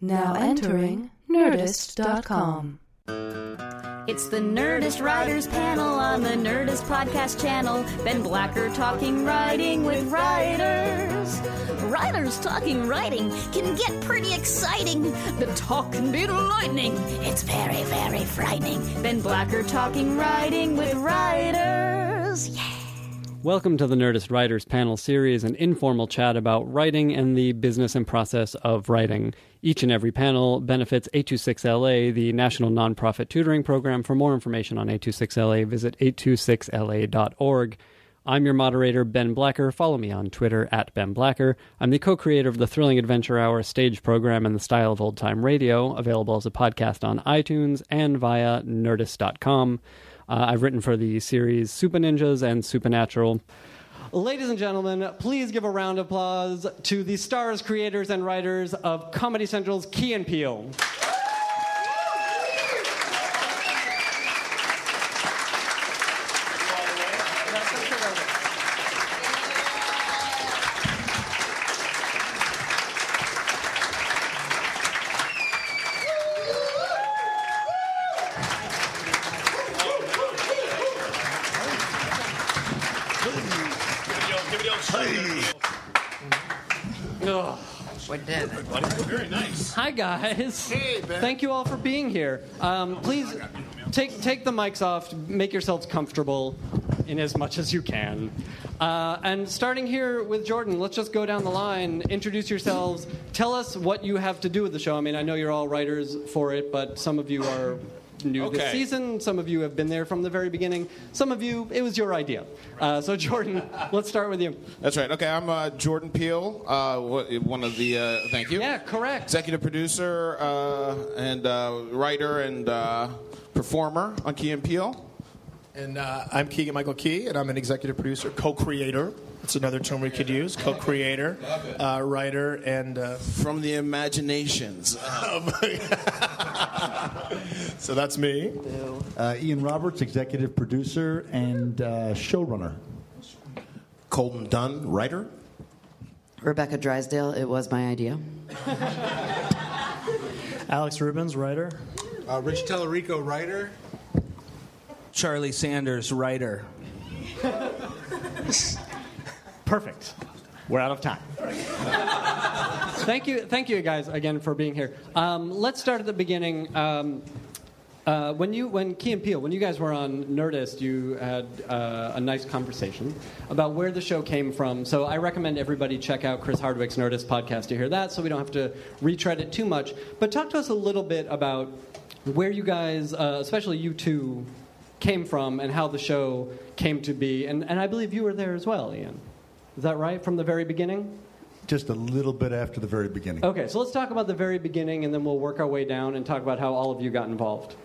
Now entering Nerdist.com. It's the Nerdist Writers Panel on the Nerdist Podcast Channel. Ben Blacker talking writing with writers. Writers talking writing can get pretty exciting. The talk can be lightning. It's very, very frightening. Ben Blacker talking writing with writers. Yeah. Welcome to the Nerdist Writers Panel Series, an informal chat about writing and the business and process of writing. Each and every panel benefits 826LA, the national nonprofit tutoring program. For more information on 826LA, visit 826LA.org. I'm your moderator, Ben Blacker. Follow me on Twitter at Ben Blacker. I'm the co creator of the Thrilling Adventure Hour stage program in the style of old time radio, available as a podcast on iTunes and via nerdist.com. Uh, I've written for the series Supah Ninjas and Supernatural. Ladies and gentlemen, please give a round of applause to the stars, creators, and writers of Comedy Central's Key and Peele. Ugh. We're dead. Very nice. Hi guys. Hey, Ben. Thank you all for being here. Um, please take take the mics off. Make yourselves comfortable in as much as you can. Uh, and starting here with Jordan, let's just go down the line. Introduce yourselves. Tell us what you have to do with the show. I mean, I know you're all writers for it, but some of you are new this season. Some of you have been there from the very beginning. Some of you, it was your idea. Uh, so Jordan, let's start with you. That's right. Okay, I'm uh, Jordan Peele, uh, one of the. Uh, thank you. Yeah, correct. Executive producer uh, and uh, writer and uh, performer on Key and Peele. And uh, I'm Keegan Michael Key, and I'm an executive producer, co-creator. That's another term we could use. Co-creator, uh, writer, and uh, From the imaginations. so that's me. Uh, Ian Roberts, executive producer and uh, showrunner. Colton Dunn, writer. Rebecca Drysdale, it was my idea. Alex Rubens, writer. Uh, Rich Talarico, writer. Charlie Sanders, writer. Perfect. We're out of time. thank you, thank you guys again for being here. Um, let's start at the beginning. Um, uh, when you, when Key and Peele, when you guys were on Nerdist, you had uh, a nice conversation about where the show came from. So I recommend everybody check out Chris Hardwick's Nerdist podcast to hear that, so we don't have to retread it too much. But talk to us a little bit about where you guys, uh, especially you two, came from and how the show came to be. And, and I believe you were there as well, Ian. Is that right from the very beginning? Just a little bit after the very beginning. Okay, so let's talk about the very beginning, and then we'll work our way down and talk about how all of you got involved.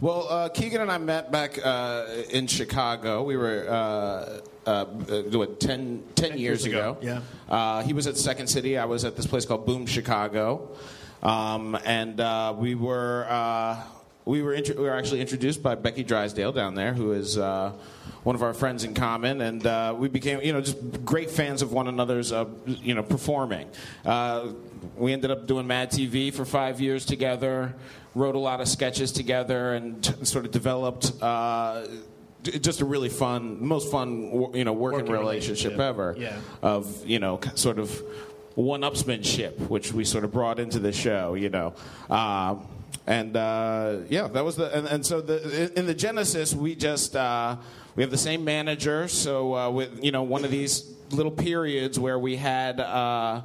Well, uh, Keegan and I met back uh, in Chicago. We were. Uh, uh, uh, what, 10, 10 years, years ago, ago. Uh, he was at Second City. I was at this place called Boom Chicago. Um, and uh, we were. Uh, we were, intro- we were actually introduced by Becky Drysdale down there, who is uh, one of our friends in common, and uh, we became, you know, just great fans of one another's, uh, you know, performing. Uh, we ended up doing Mad TV for five years together, wrote a lot of sketches together, and t- sort of developed. Uh, just a really fun, most fun, you know, working, Working relationship, relationship. ever. Yeah. Of you know, sort of one-upsmanship, which we sort of brought into the show. You know, um, and uh, yeah, that was the. And, and so the in- in the genesis, we just uh, we have the same manager. So uh, with you know one of these little periods where we had. Uh,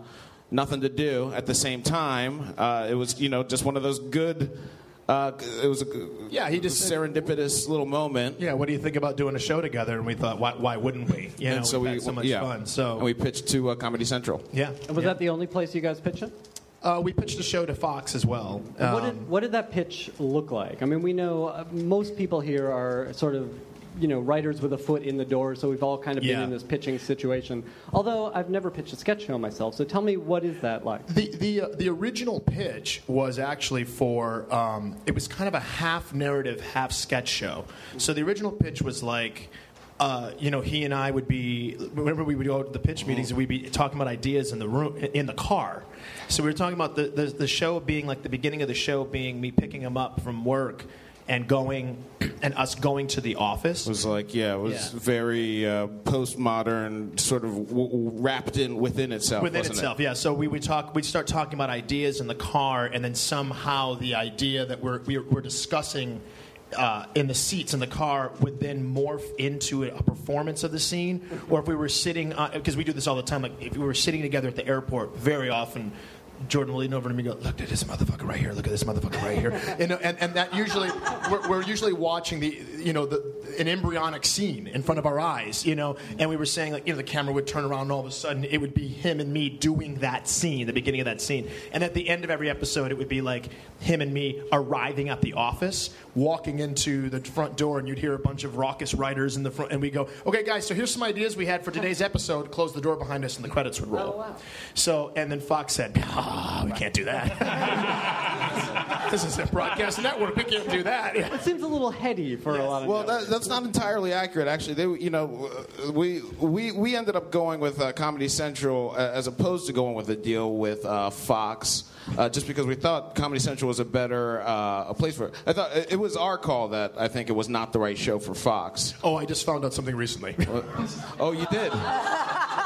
Nothing to do at the same time. Uh, it was, you know, just one of those good. Uh, it was a g- Yeah, he just said- serendipitous little moment. Yeah, what do you think about doing a show together? And we thought, why, why wouldn't we? You know, so we've had so much yeah. fun. So and we pitched to uh, Comedy Central. yeah, And was yeah. that the only place you guys pitched it? Uh, we pitched a show to Fox as well. And what Um, did what did that pitch look like? I mean, we know uh, most people here are sort of you know writers with a foot in the door, so we've all kind of been in this pitching situation. Although I've never pitched a sketch show myself, so tell me what is that like? The the uh, the original pitch was actually for um, it was kind of a half narrative, half sketch show. So the original pitch was like uh, you know, he and I would be whenever we would go to the pitch meetings, we'd be talking about ideas in the room in the car. So we were talking about the, the the show being like the beginning of the show being me picking him up from work and going and us going to the office. It was like, yeah, it was Yeah. very uh, postmodern, sort of w- w- wrapped in within itself. within itself It? yeah so we would talk we'd start talking about ideas in the car and then somehow the idea that we're we're, we're discussing uh, in the seats in the car would then morph into a performance of the scene or if we were sitting because we do this all the time like if we were sitting together at the airport very often Jordan will lean over to me and go, look at this motherfucker right here, look at this motherfucker right here. And, and, and that usually, we're, we're usually watching the, you know, the, an embryonic scene in front of our eyes, you know, and we were saying, like, you know, the camera would turn around and all of a sudden it would be him and me doing that scene, the beginning of that scene. And at the end of every episode, it would be like him and me arriving at the office, walking into the front door, and you'd hear a bunch of raucous writers in the front, and we go, okay, guys, so here's some ideas we had for today's episode. Close the door behind us, and the credits would roll. Oh, so, and then Fox said, ah, ah, we can't do that. this is a broadcast network. We can't do that. It seems a little heady for a lot of people. Well, that, that's not entirely accurate, actually. They, you know, we we we ended up going with uh, Comedy Central uh, as opposed to going with a deal with uh, Fox, uh, just because we thought Comedy Central was a better uh, a place for it. I thought it, it was our call that I think it was not the right show for Fox. Oh, I just found out something recently. oh, you did.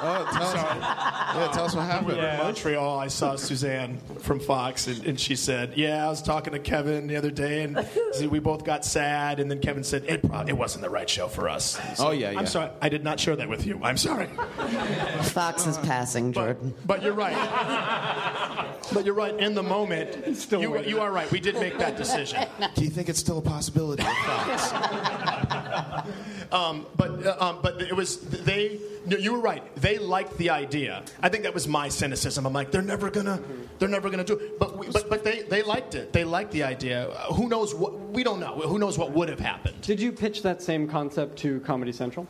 Oh, tell us, yeah, tell us what happened. In Montreal, I saw Suzanne from Fox, and, and she said, "Yeah, I was talking to Kevin the other day, and so we both got sad." And then Kevin said, "It, it wasn't the right show for us." So, Oh, yeah, yeah. I'm sorry, I did not share that with you. I'm sorry, Fox is passing, Jordan. but you're right. But you're right. In the moment, you, you are right. We did make that decision. Do you think it's still a possibility with Fox? Um, but uh, um, but it was they. No, you were right. They liked the idea. I think that was my cynicism. I'm like, they're never gonna, they're never gonna do it. But we, but but they they liked it. They liked the idea. Uh, who knows what? We don't know. Who knows what would have happened? Did you pitch that same concept to Comedy Central?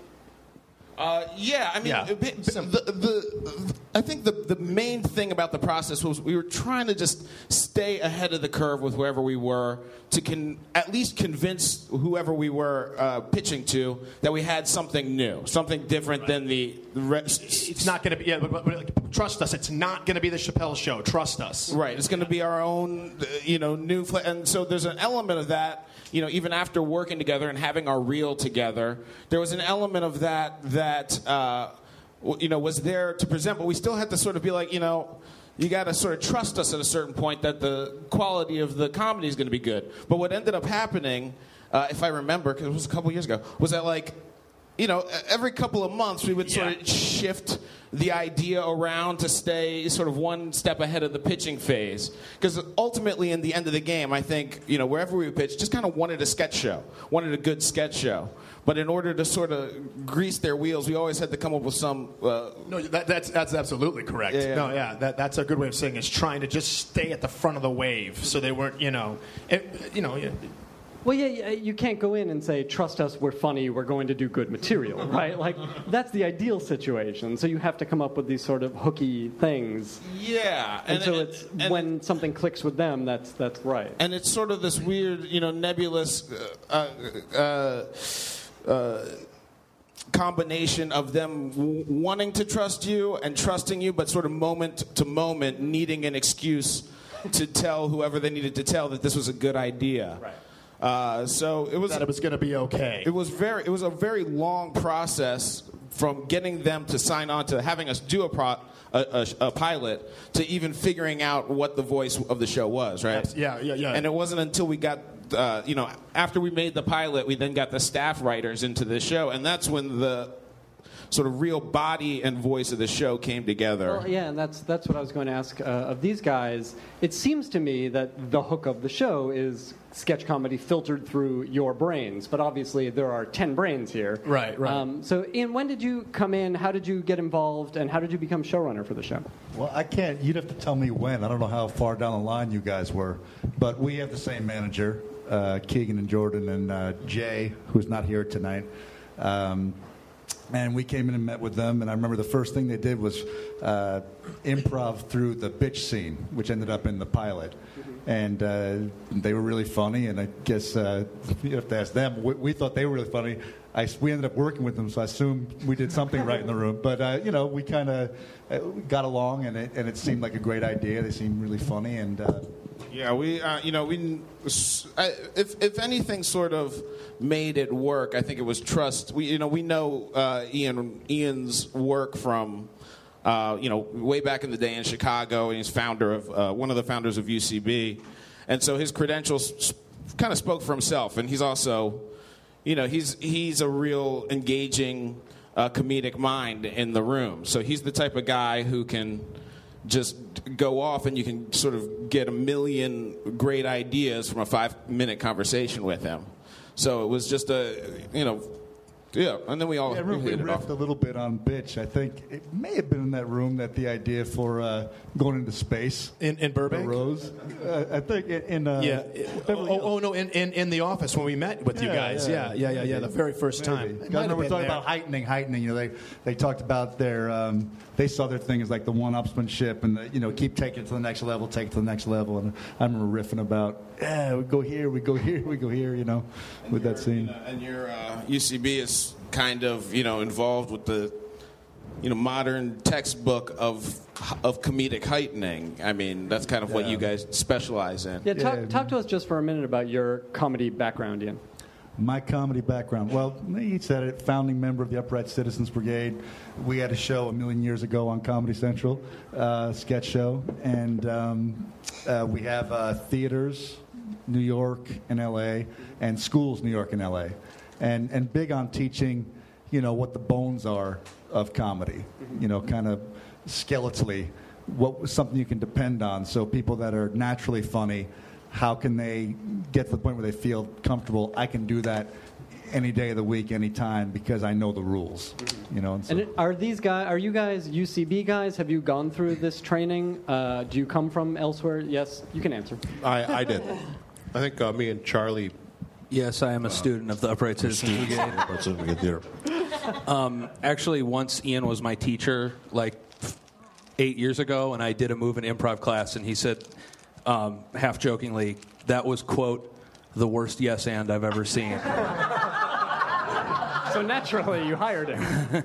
Uh, yeah, I mean, Yeah. b- b- the, the, I think the, the main thing about the process was we were trying to just stay ahead of the curve with wherever we were to con- at least convince whoever we were uh, pitching to that we had something new, something different than the rest. It's not going to be. Yeah, but, but, but, like, trust us. It's not going to be the Chappelle show. Trust us. Right. It's going to be our own, uh, you know, new. Fl- and so there's an element of that. You know, even after working together and having our reel together, there was an element of that that uh, you know was there to present, but we still had to sort of be like, you know. You got to sort of trust us at a certain point that the quality of the comedy is going to be good. But what ended up happening, uh, if I remember, because it was a couple years ago, was that like you know, every couple of months we would sort of shift the idea around to stay sort of one step ahead of the pitching phase. Because ultimately, in the end of the game, I think, you know, wherever we pitched, just kind of wanted a sketch show, wanted a good sketch show. But in order to sort of grease their wheels, we always had to come up with some. Uh, No, that, that's that's absolutely correct. Yeah, yeah. No, yeah, that, that's a good way of saying it, is trying to just stay at the front of the wave, so they weren't, you know, it, you know. yeah. Well, yeah, you can't go in and say, "Trust us, we're funny, we're going to do good material," right? Like that's the ideal situation. So you have to come up with these sort of hooky things. yeah. And, so it's when something clicks with them, that's that's right. and it's sort of this weird, you know, nebulous uh, uh, uh, combination of them w- wanting to trust you and trusting you, but sort of moment to moment needing an excuse to tell whoever they needed to tell that this was a good idea. Right. Uh, so it was That it was going to be okay. it was very it was a very long process from getting them to sign on to having us do a, pro, a, a, a pilot to even figuring out what the voice of the show was right Yes, yeah, yeah, yeah. and it wasn't until we got uh, you know after we made the pilot we then got the staff writers into the show and that's when the sort of real body and voice of the show came together Well, yeah, and that's that's what I was going to ask uh, of these guys. It seems to me that the hook of the show is sketch comedy filtered through your brains, but obviously there are ten brains here. Right, right. Um, so, Ian, when did you come in? How did you get involved? And how did you become showrunner for the show? Well, I can't. You'd have to tell me when. I don't know how far down the line you guys were, but we have the same manager, uh, Keegan and Jordan and uh, Jay, who's not here tonight. Um, and we came in and met with them. And I remember the first thing they did was uh, improv through the bitch scene, which ended up in the pilot. And uh, they were really funny, and I guess uh, you have to ask them. We, we thought they were really funny. I, we ended up working with them, so I assume we did something right in the room. But uh, you know, we kind of uh, got along, and it, and it seemed like a great idea. They seemed really funny, and uh, Yeah, we, uh, you know, we, if if anything, sort of made it work. I think it was trust. We, you know, we know uh, Ian Ian's work from, you know, way back in the day in Chicago, and he's founder of one of the founders of UCB, and so his credentials kind of spoke for himself. And he's also, you know, he's he's a real engaging uh, comedic mind in the room. So he's the type of guy who can just go off and you can sort of get a million great ideas from a five minute conversation with him. So it was just a, you know, yeah, and then we all Yeah, I remember we hit it off. riffed a little bit on bitch. I think it may have been in that room that the idea for uh, going into space in, in Burbank arose. Uh, I think in, in uh, yeah. Oh, oh, no, in, in, in the office when we met with you guys. Yeah, yeah, yeah, yeah. The very first time. Maybe. It 'Cause I might have remember talking there. about heightening, heightening. You know, they they talked about their um, they saw their thing as like the one-upsmanship, and the, you know, keep taking it to the next level, take it to the next level. And I remember riffing about, yeah, we go here, we go here, we go here. You know, with that scene. And your uh, UCB is kind of, you know, involved with the, you know, modern textbook of of comedic heightening. I mean, that's kind of what you guys specialize in. Yeah, talk, talk to us just for a minute about your comedy background, Ian. My comedy background. Well, he said it. Founding member of the Upright Citizens Brigade. We had a show a million years ago on Comedy Central, uh, sketch show, and um, uh, we have uh, theaters, New York and L.A., and schools, New York and L.A., and and big on teaching, you know, what the bones are of comedy. You know, kind of skeletally, what something you can depend on. So people that are naturally funny how can they get to the point where they feel comfortable? I can do that any day of the week, any time, because I know the rules. You know, and so, And are these guys? Are you guys UCB guys? Have you gone through this training? Uh, do you come from elsewhere? Yes, you can answer. I, I did. I think uh, me and Charlie. Yes, I am a student of the Upright Citizens Brigade. Upright Citizens Brigade Theater. Um, actually, once Ian was my teacher, like eight years ago, and I did a move in improv class, and he said, um, half jokingly, that was, quote, the worst yes and I've ever seen. So naturally, you hired him.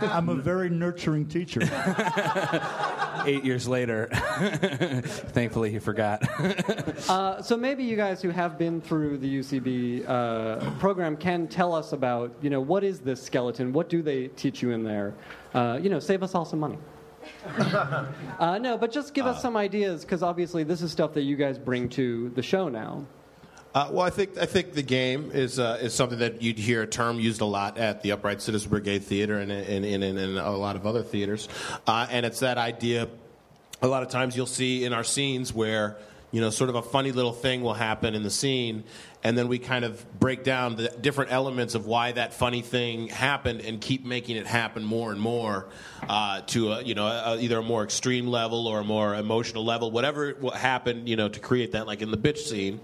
I'm a very nurturing teacher. Eight years later, thankfully he forgot. Uh, so maybe you guys who have been through the UCB uh, program can tell us about, you know, what is this skeleton? What do they teach you in there? Uh, you know, save us all some money. uh, no, but just give us some ideas because obviously this is stuff that you guys bring to the show now. Uh, well, I think I think the game is uh, is something that you'd hear a term used a lot at the Upright Citizens Brigade Theater and in and, and, and a lot of other theaters, uh, and it's that idea. A lot of times you'll see in our scenes where you know sort of a funny little thing will happen in the scene, and then we kind of break down the different elements of why that funny thing happened and keep making it happen more and more uh, to a, you know a, either a more extreme level or a more emotional level, whatever will happen you know to create that like in the bitch scene.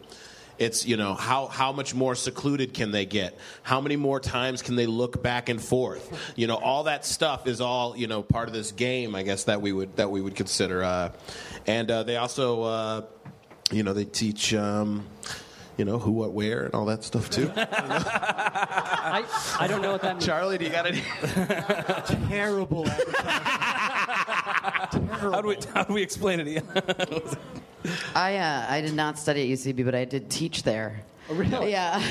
It's you know how how much more secluded can they get? How many more times can they look back and forth? You know all that stuff is all you know part of this game, I guess that we would that we would consider. Uh, and uh, they also uh, you know they teach. Um, you know who, what, where, and all that stuff too. I, I don't know what that means. Charlie, do you got any? Terrible. How do we, how do we explain it? Ian? I uh, I did not study at UCB, but I did teach there. really? Yeah,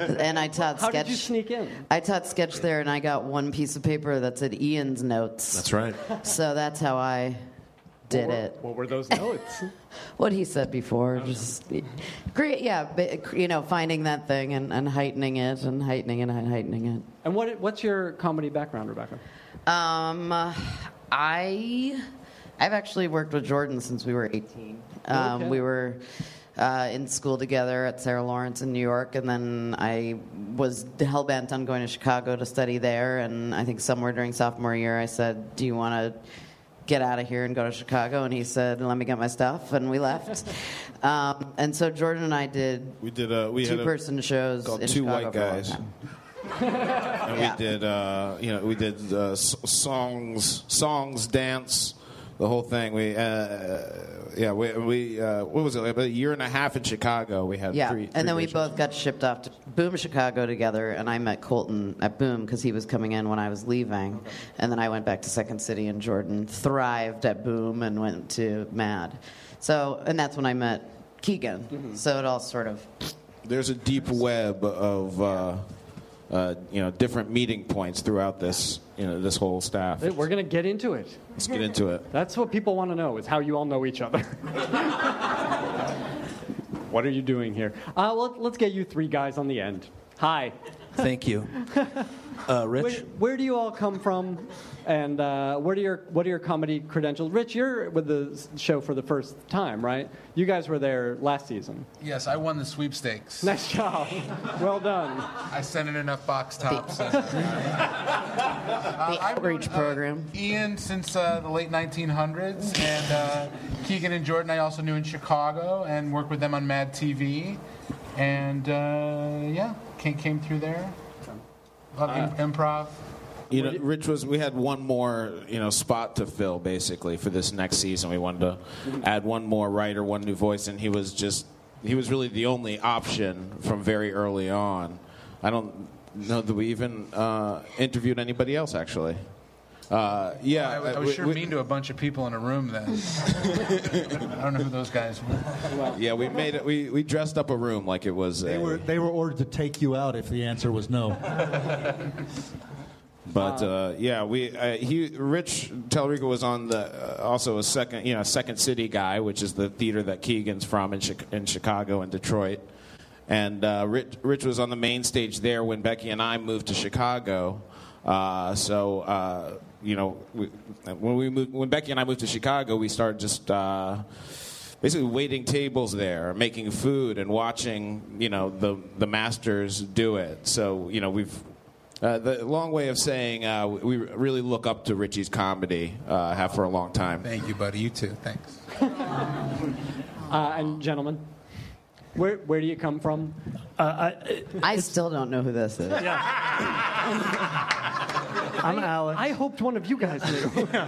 and I taught How sketch. did you sneak in? I taught sketch there, and I got one piece of paper that said Ian's notes. That's right. So that's how I did what were, it. What were those notes? What he said before, just create, yeah, but, you know, finding that thing and, and heightening it and heightening it and heightening it. and what, what's your comedy background, Rebecca? Um, I I've actually worked with Jordan since we were 18. Um, Okay. We were uh, in school together at Sarah Lawrence in New York, and then I was hell bent on going to Chicago to study there. And I think somewhere during sophomore year, I said, "Do you want to?" Get out of here and go to Chicago, and he said, "Let me get my stuff," and we left. um, and so Jordan and I did We did a we had a two-person shows called in Two Chicago White for a long Guys. and Yeah. we did uh, you know we did uh, s- songs songs dance the whole thing. We, uh, yeah, we, we uh, what was it? About a year and a half in Chicago. We had Yeah, three. and then we both got shipped off to Boom Chicago together, and I met Colton at Boom because he was coming in when I was leaving, and then I went back to Second City, and Jordan thrived at Boom and went to Mad. So, and that's when I met Keegan. Mm-hmm. So it all sort of There's a deep web of. Uh, uh, you know, different meeting points throughout this, you know, this whole staff. Hey, We're going to get into it. Let's get into it. That's what people want to know is how you all know each other. what are you doing here? Uh, let, let's get you three guys on the end. Hi. Thank you. Uh, Rich? Where, where do you all come from, and uh, what are your what are your comedy credentials? Rich, you're with the show for the first time, right? You guys were there last season. Yes, I won the sweepstakes. Nice job. well done. I sent in enough box tops. and, uh, the I've outreach known, uh, program. Ian since uh, the late 1900s, and uh, Keegan and Jordan I also knew in Chicago and worked with them on Mad TV, and uh, yeah, came, came through there. Lot improv. You know, Rich was. We had one more, you know, spot to fill basically for this next season. We wanted to add one more writer, one new voice, and he was just. He was really the only option from very early on. I don't know that we even uh, interviewed anybody else actually. Uh, yeah, I, was- I uh, was we- sure we- mean to a bunch of people in a room then. I don't know who those guys were. Yeah, we made it. We, we dressed up a room like it was. They a, were they were ordered to take you out if the answer was no. But uh, yeah, we uh, he Rich Talarico was on the uh, also a second you know Second City guy, which is the theater that Keegan's from in, Chi- in Chicago and Detroit, and uh, Rich Rich was on the main stage there when Becky and I moved to Chicago. Uh, so uh, you know we, when we moved, when Becky and I moved to Chicago, we started just. Uh, basically waiting tables there, making food, and watching you know the the masters do it. So you know we've uh, the long way of saying uh, we really look up to Richie's comedy. Uh, have for a long time. Thank you, buddy. You too. Thanks. Uh, and gentlemen, where where do you come from? Uh, I still don't know who this is. I'm Alex. I hoped one of you guys knew.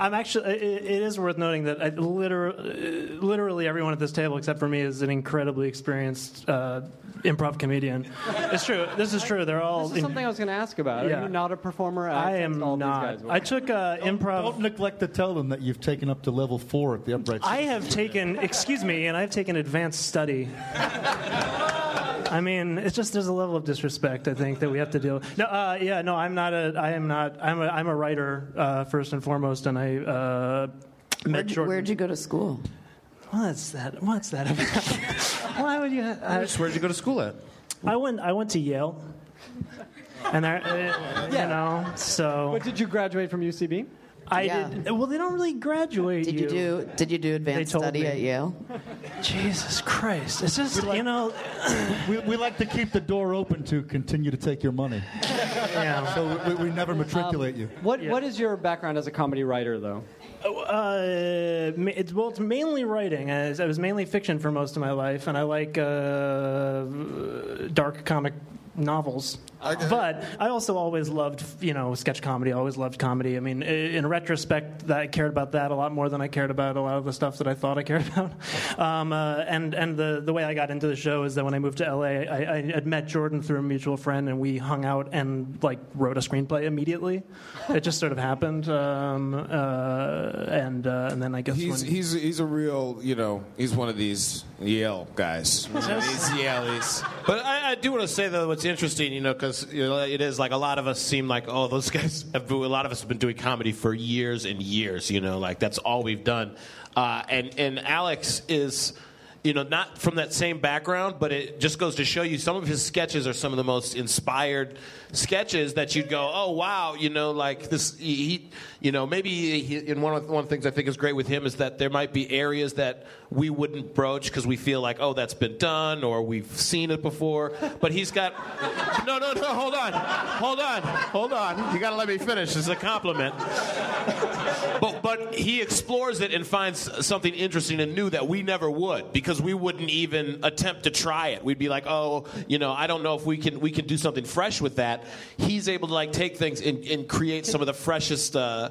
I'm actually. It, it is worth noting that uh, I, literally, uh, literally everyone at this table except for me is an incredibly experienced uh, improv comedian. It's true. This is true. They're all. This is something I was going to ask about. Yeah. Are you not a performer? I text am all these not. guys. I took uh, improv. Don't neglect to tell them that you've taken up to level four at the upright. I have taken, excuse me, and I've taken advanced study. I mean, it's just there's a level of disrespect I think that we have to deal. No, uh, yeah, no, I'm not a, I am not, I'm a, I'm a writer uh, first and foremost, and I uh, met Where'd you, Jordan. where'd you go to school? What's that? What's that about? Why would you? I, Where'd you go to school at? I went, I went to Yale, and I, uh, you know, so But did you graduate from UCB? I Yeah. did. Well, they don't really graduate Did you do Did you do advanced study me. at Yale? Jesus Christ! It's just like, you know, we, we like to keep the door open to continue to take your money. yeah. So we, we never matriculate you. What Yeah. What is your background as a comedy writer, though? Uh, it's, well, it's mainly writing. I, I was mainly fiction for most of my life, and I like uh, dark comic novels. But I also always loved, you know, sketch comedy. I always loved comedy. I mean, in retrospect, that I cared about that a lot more than I cared about a lot of the stuff that I thought I cared about. Um, uh, and and the the way I got into the show is that when I moved to LA, I, I had met Jordan through a mutual friend, and we hung out and like wrote a screenplay immediately. It just sort of happened, um, uh, and uh, and then I guess He's when, he's he's a real you know he's one of these Yale guys. One of these Yaleys. But I, I do want to say though, what's interesting, you know, because you know, it is like a lot of us seem like, oh, those guys. Have, a lot of us have been doing comedy for years and years. You know, like that's all we've done. Uh, and and Alex is. You know, not from that same background, but it just goes to show you some of his sketches are some of the most inspired sketches that you'd go, oh wow, you know, like this. He, he you know, maybe he, one of one of the things I think is great with him is that there might be areas that we wouldn't broach because we feel like, oh, that's been done or we've seen it before. But he's got, no, no, no, hold on, hold on, hold on. You got to let me finish. It's a compliment. But but he explores it and finds something interesting and new that we never would because we wouldn't even attempt to try it. We'd be like, oh, you know, I don't know if we can we can do something fresh with that. He's able to like take things and, and create some of the freshest uh,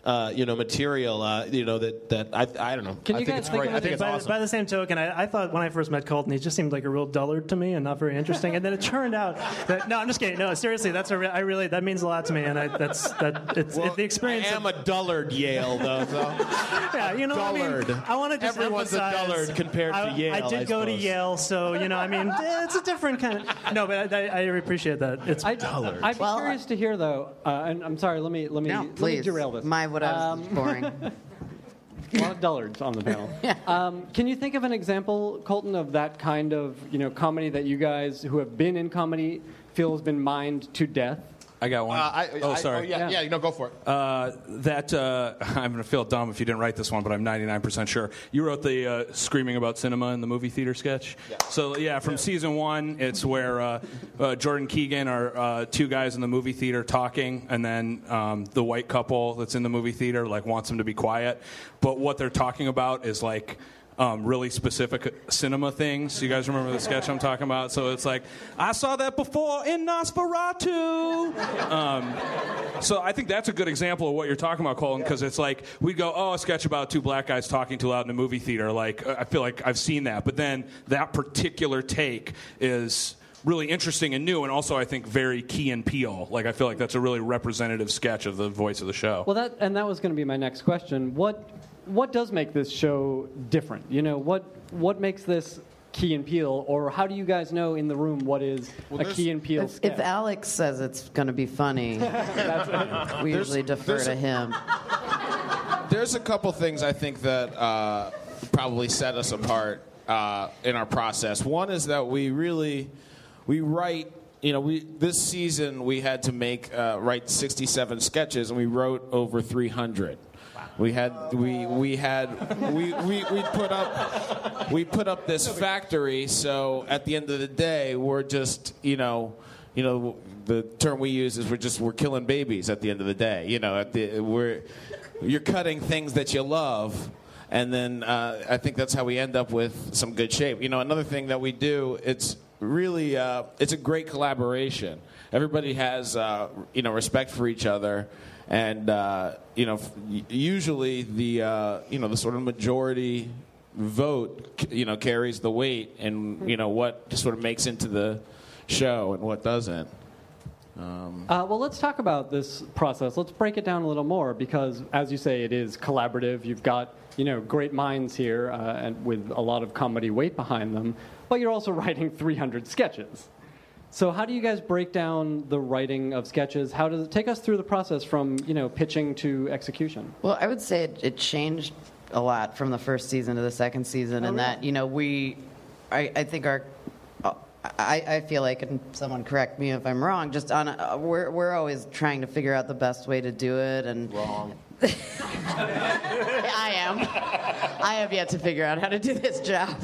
uh, you know, material, uh, you know, that, that I, I don't know. Can I you think guys it's great. I think it's by, awesome. by the same token, I, I thought when I first met Colton, he just seemed like a real dullard to me and not very interesting. and then it turned out that no, I'm just kidding. No, seriously, that's a re- I really that means a lot to me, and I, that's that it's Well, it, the experience. I am of, a dullard, Yale, though. So. yeah, you know, dullard. I mean, I want to just Everyone's a dullard compared to I, Yale, I did I go to. Yale, so you know, I mean, eh, it's a different kind of. No, but I, I appreciate that. It's I, dullard. I'd be curious to hear though, uh, and I'm sorry. Let me let me No, let me please. derail this. My what I was Um, boring. a lot of dullards on the panel. um, can you think of an example, Colton, of that kind of you know comedy that you guys who have been in comedy feel has been mined to death? I got one. Uh, I, oh, I- sorry. yeah, yeah, you know, go for it. Uh, that uh, I'm going to feel dumb if you didn't write this one, but I'm 99% sure you wrote the uh, screaming about cinema in the movie theater sketch. So yeah, from season one, it's where uh, uh, Jordan Keegan are uh, two guys in the movie theater talking, and then um, the white couple that's in the movie theater like wants them to be quiet, but what they're talking about is like. Um, really specific cinema things. You guys remember the sketch I'm talking about? So it's like, I saw that before in Nosferatu. Um, so I think that's a good example of what you're talking about, Colin, because it's like we go, oh, a sketch about two black guys talking too loud in a movie theater. Like I feel like I've seen that, but then that particular take is really interesting and new, and also I think very key and Peele. Like I feel like that's a really representative sketch of the voice of the show. Well, that and that was going to be my next question. What what does make this show different? You know, what what makes this Key and Peele, or how do you guys know in the room what is a Key and Peele If, if Alex says it's going to be funny, we usually defer to a- him. There's a couple things I think that uh, probably set us apart uh, in our process. One is that we really we write. You know, we this season we had to make uh, write 67 sketches, and we wrote over 300. We had we we had we, we, we put up we put up this factory. So at the end of the day, we're just you know you know the term we use is we're just we're killing babies at the end of the day. You know, at the we're you're cutting things that you love. And then uh, I think that's how we end up with some good shape. You know, another thing that we do, it's really uh, it's a great collaboration. Everybody has uh, you know respect for each other, and uh, you know usually the uh, you know the sort of majority vote you know carries the weight, and you know what sort of makes into the show and what doesn't. Um, Uh, well, let's talk about this process. Let's break it down a little more because, as you say, it is collaborative. You've got you know great minds here, uh, and with a lot of comedy weight behind them. But you're also writing 300 sketches. So how do you guys break down the writing of sketches? How does it take us through the process from you know pitching to execution? Well, I would say it, it changed a lot from the first season to the second season, Oh, and that you know we, I, I think our, uh, I, I feel like, and someone correct me if I'm wrong. Just on, a, we're we're always trying to figure out the best way to do it, and wrong. I am. I have yet to figure out how to do this job.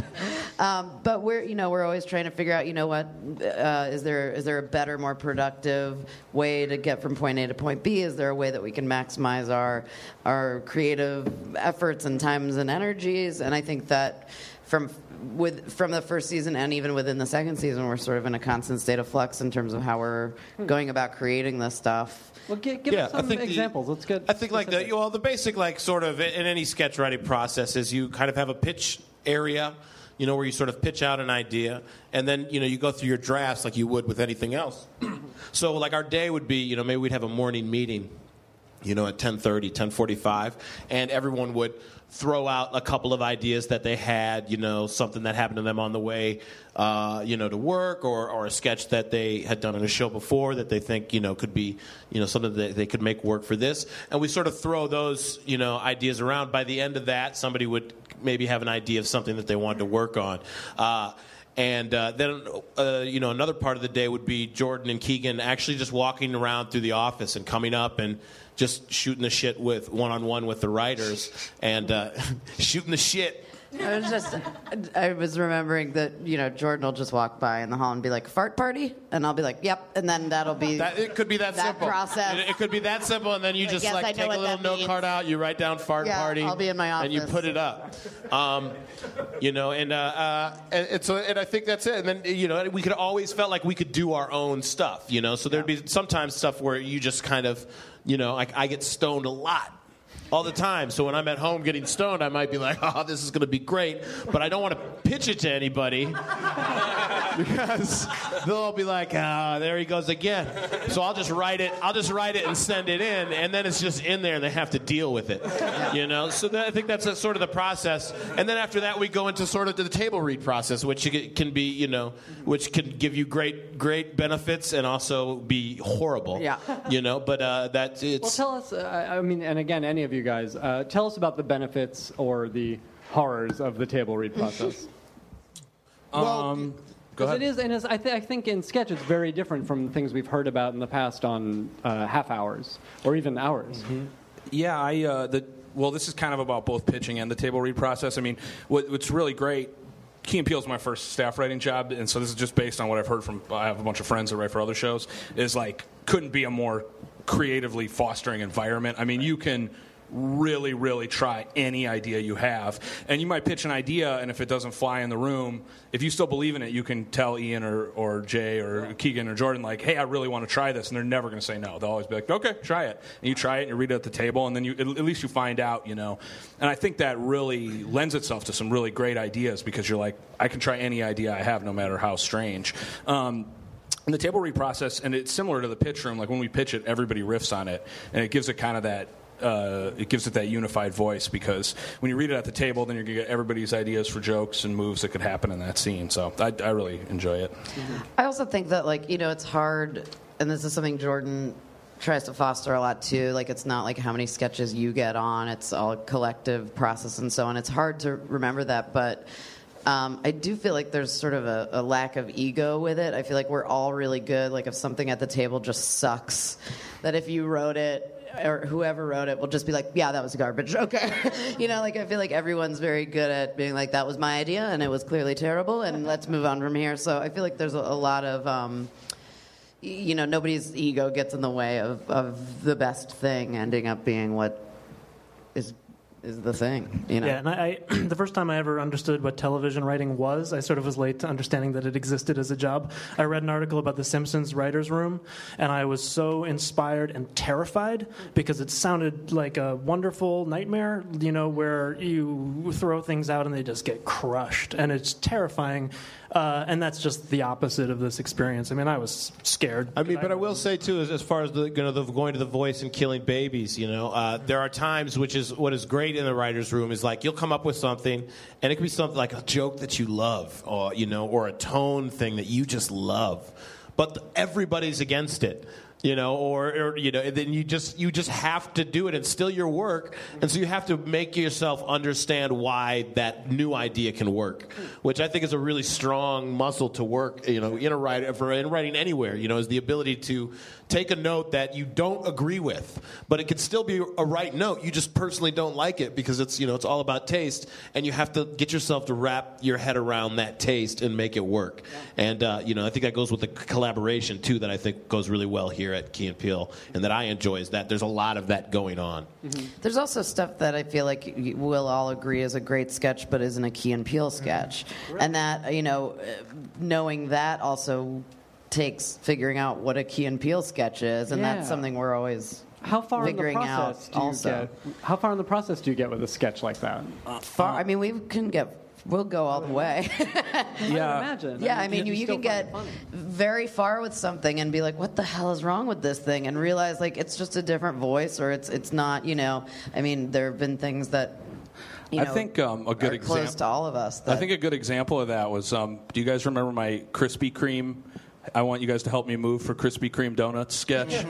Um, but we're, you know, we're always trying to figure out, you know, what uh, is there is there a better, more productive way to get from point A to point B? Is there a way that we can maximize our our creative efforts and times and energies? And I think that from with from the first season and even within the second season, we're sort of in a constant state of flux in terms of how we're going about creating this stuff. Well, give, give Yeah, us some think the- examples. Let's get. I think like the well, the basic like sort of in any sketch writing process is you kind of have a pitch area, you know, where you sort of pitch out an idea, and then you know you go through your drafts like you would with anything else. so like our day would be, you know, maybe we'd have a morning meeting, you know, at 10:30, 10:45, and everyone would throw out a couple of ideas that they had, you know, something that happened to them on the way, uh, you know, to work, or, or a sketch that they had done in a show before that they think, you know, could be, you know, something that they could make work for this. And we sort of throw those, you know, ideas around. By the end of that, somebody would maybe have an idea of something that they wanted to work on. Uh, and uh, then, uh, you know, another part of the day would be Jordan and Keegan actually just walking around through the office and coming up and just shooting the shit with one on one with the writers and uh, shooting the shit. I was just, I was remembering that you know Jordan will just walk by in the hall and be like fart party, and I'll be like, yep, and then that'll be That, it could be that, that simple. process. It, it could be that simple, and then you just I like take a little note card out, you write down fart Yeah, party, I'll be in my office, and you put it up. Um, you know, and uh, uh, and, and so and I think that's it. And then you know, we could always felt like we could do our own stuff. You know, so there'd be sometimes stuff where you just kind of, you know, like I get stoned a lot. All the time. So when I'm at home getting stoned, I might be like, "Oh, this is going to be great," but I don't want to pitch it to anybody because they'll all be like, "Ah, there he goes again." So I'll just write it. I'll just write it and send it in, and then it's just in there, and they have to deal with it. You know. So that, I think that's a, sort of the process, and then after that, we go into sort of the table read process, which can be, you know, which can give you great, great benefits and also be horrible. Yeah. You know, but uh, that it's. Well, tell us. Uh, I mean, and again, any of you guys, uh, tell us about the benefits or the horrors of the table read process. Um, go Because ahead. it is, and I, th- I think in sketch it's very different from things we've heard about in the past on uh, half hours or even hours. Yeah, I uh, the well, this is kind of about both pitching and the table read process. I mean, what, what's really great. Key and Peele is my first staff writing job, and so this is just based on what I've heard from. I have a bunch of friends that write for other shows. Is like couldn't be a more creatively fostering environment. I mean, you can really, really try any idea you have, and you might pitch an idea, and if it doesn't fly in the room, if you still believe in it, you can tell Ian or, or Jay or Keegan or Jordan like, "Hey, I really want to try this," and they're never going to say no. They'll always be like, "Okay, try it." And you try it, and you read it at the table, and then you at at least you find out, you know. And I think that really lends itself to some really great ideas because you're like, I can try any idea I have, no matter how strange. Um, and the table read process, and it's similar to the pitch room. Like when we pitch it, everybody riffs on it, and it gives it kind of that. Uh, it gives it that unified voice because when you read it at the table, then you're gonna get everybody's ideas for jokes and moves that could happen in that scene. So I, I really enjoy it. I also think that like you know it's hard, and this is something Jordan tries to foster a lot too. Like it's not like how many sketches you get on; it's all collective process and so on. It's hard to remember that, but. Um, I do feel like there's sort of a, a lack of ego with it. I feel like we're all really good. Like if something at the table just sucks, that if you wrote it or whoever wrote it will just be like, yeah, that was garbage. Okay, you know, like I feel like everyone's very good at being like, that was my idea and it was clearly terrible, and let's move on from here. So I feel like there's a, a lot of. Um, you know, nobody's ego gets in the way of, of the best thing ending up being what is the thing. You know, Yeah, and I, I the first time I ever understood what television writing was, I sort of was late to understanding that it existed as a job. I read an article about the Simpsons writers' room, and I was so inspired and terrified because it sounded like a wonderful nightmare. You know, where you throw things out and they just get crushed, and it's terrifying. Uh, and that's just the opposite of this experience. I mean, I was scared. I mean, but I will say too, as, as far as the, you know, the going to the voice and killing babies, you know, uh, there are times which is what is great in the writers' room is like you'll come up with something, and it could be something like a joke that you love, or you know, or a tone thing that you just love, but everybody's against it. You know, or, or you know, and then you just you just have to do it. It's still your work, and so you have to make yourself understand why that new idea can work, which I think is a really strong muscle to work. You know, in a writer for in writing anywhere. You know, is the ability to take a note that you don't agree with, but it could still be a right note. You just personally don't like it because it's you know it's all about taste, and you have to get yourself to wrap your head around that taste and make it work. And uh, you know, I think that goes with the collaboration too. That I think goes really well here at Key and Peele, and that I enjoy is that there's a lot of that going on. Mm-hmm. There's also stuff that I feel like we'll all agree is a great sketch, but isn't a Key and Peele sketch, mm-hmm. and that you know, uh, knowing that also takes figuring out what a Key and Peele sketch is, and Yeah. that's something we're always How far in the process out. do you also, get? How far in the process do you get with a sketch like that? Uh, far. I mean, we can get. We'll go all the way. yeah, imagine. Yeah, I mean, you, you still can get very far with something and be like, "What the hell is wrong with this thing?" and realize like it's just a different voice, or it's it's not. You know, I mean, there have been things that. You I think um, a good are close example. to all of us. I that- think a good example of that was. Um, do you guys remember my Krispy Kreme? I want you guys to help me move for Krispy Kreme donuts sketch.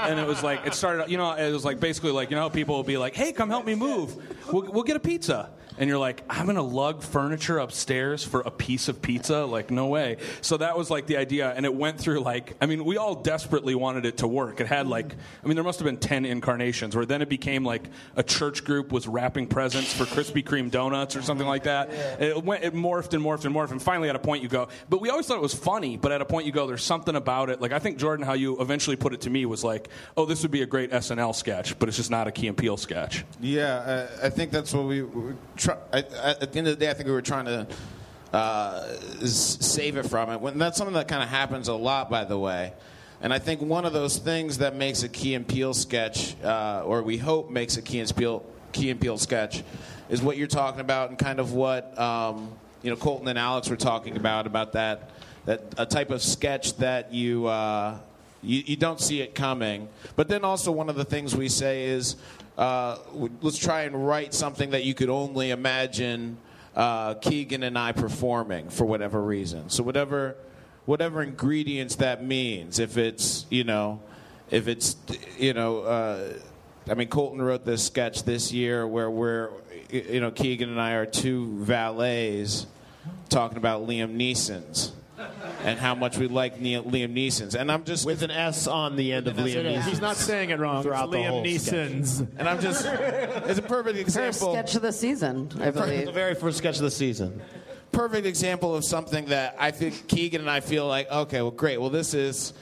And it was like it started. You know, it was like basically like you know how people will be like, "Hey, come help me move. We'll, we'll get a pizza." And you're like, I'm gonna lug furniture upstairs for a piece of pizza? Like, no way. So that was like the idea, and it went through like, I mean, we all desperately wanted it to work. It had like, I mean, there must have been ten incarnations. Where then it became like a church group was wrapping presents for Krispy Kreme donuts or something like that. It went, it morphed and morphed and morphed, and finally at a point you go, but we always thought it was funny. But at a point you go, there's something about it. Like I think Jordan, how you eventually put it to me was like, oh, this would be a great SNL sketch, but it's just not a Key and Peele sketch. Yeah, uh, I think that's what we try- I, I, at the end of the day. I think we were trying to uh, save it from it. When that's something that kind of happens a lot, by the way. And I think one of those things that makes a Key and Peele sketch, uh, or we hope makes a Key and Peele, Key and Peele sketch, is what you're talking about and kind of what um, you know Colton and Alex were talking about about that that a type of sketch that you. Uh, you, you don't see it coming. But then also, one of the things we say is uh, let's try and write something that you could only imagine uh, Keegan and I performing for whatever reason. So, whatever, whatever ingredients that means, if it's, you know, if it's, you know, uh, I mean, Colton wrote this sketch this year where we're, you know, Keegan and I are two valets talking about Liam Neeson's and how much we like Ne- Liam Neeson's. And I'm just with an S on the end of Liam Neeson. He's not saying it wrong. Throughout it's the Liam whole Neeson's. And I'm just, it's a perfect example. First example. sketch of the season, I believe. the very first sketch of the season. Perfect example of something that I think Keegan and I feel like, okay, well, great. Well, this is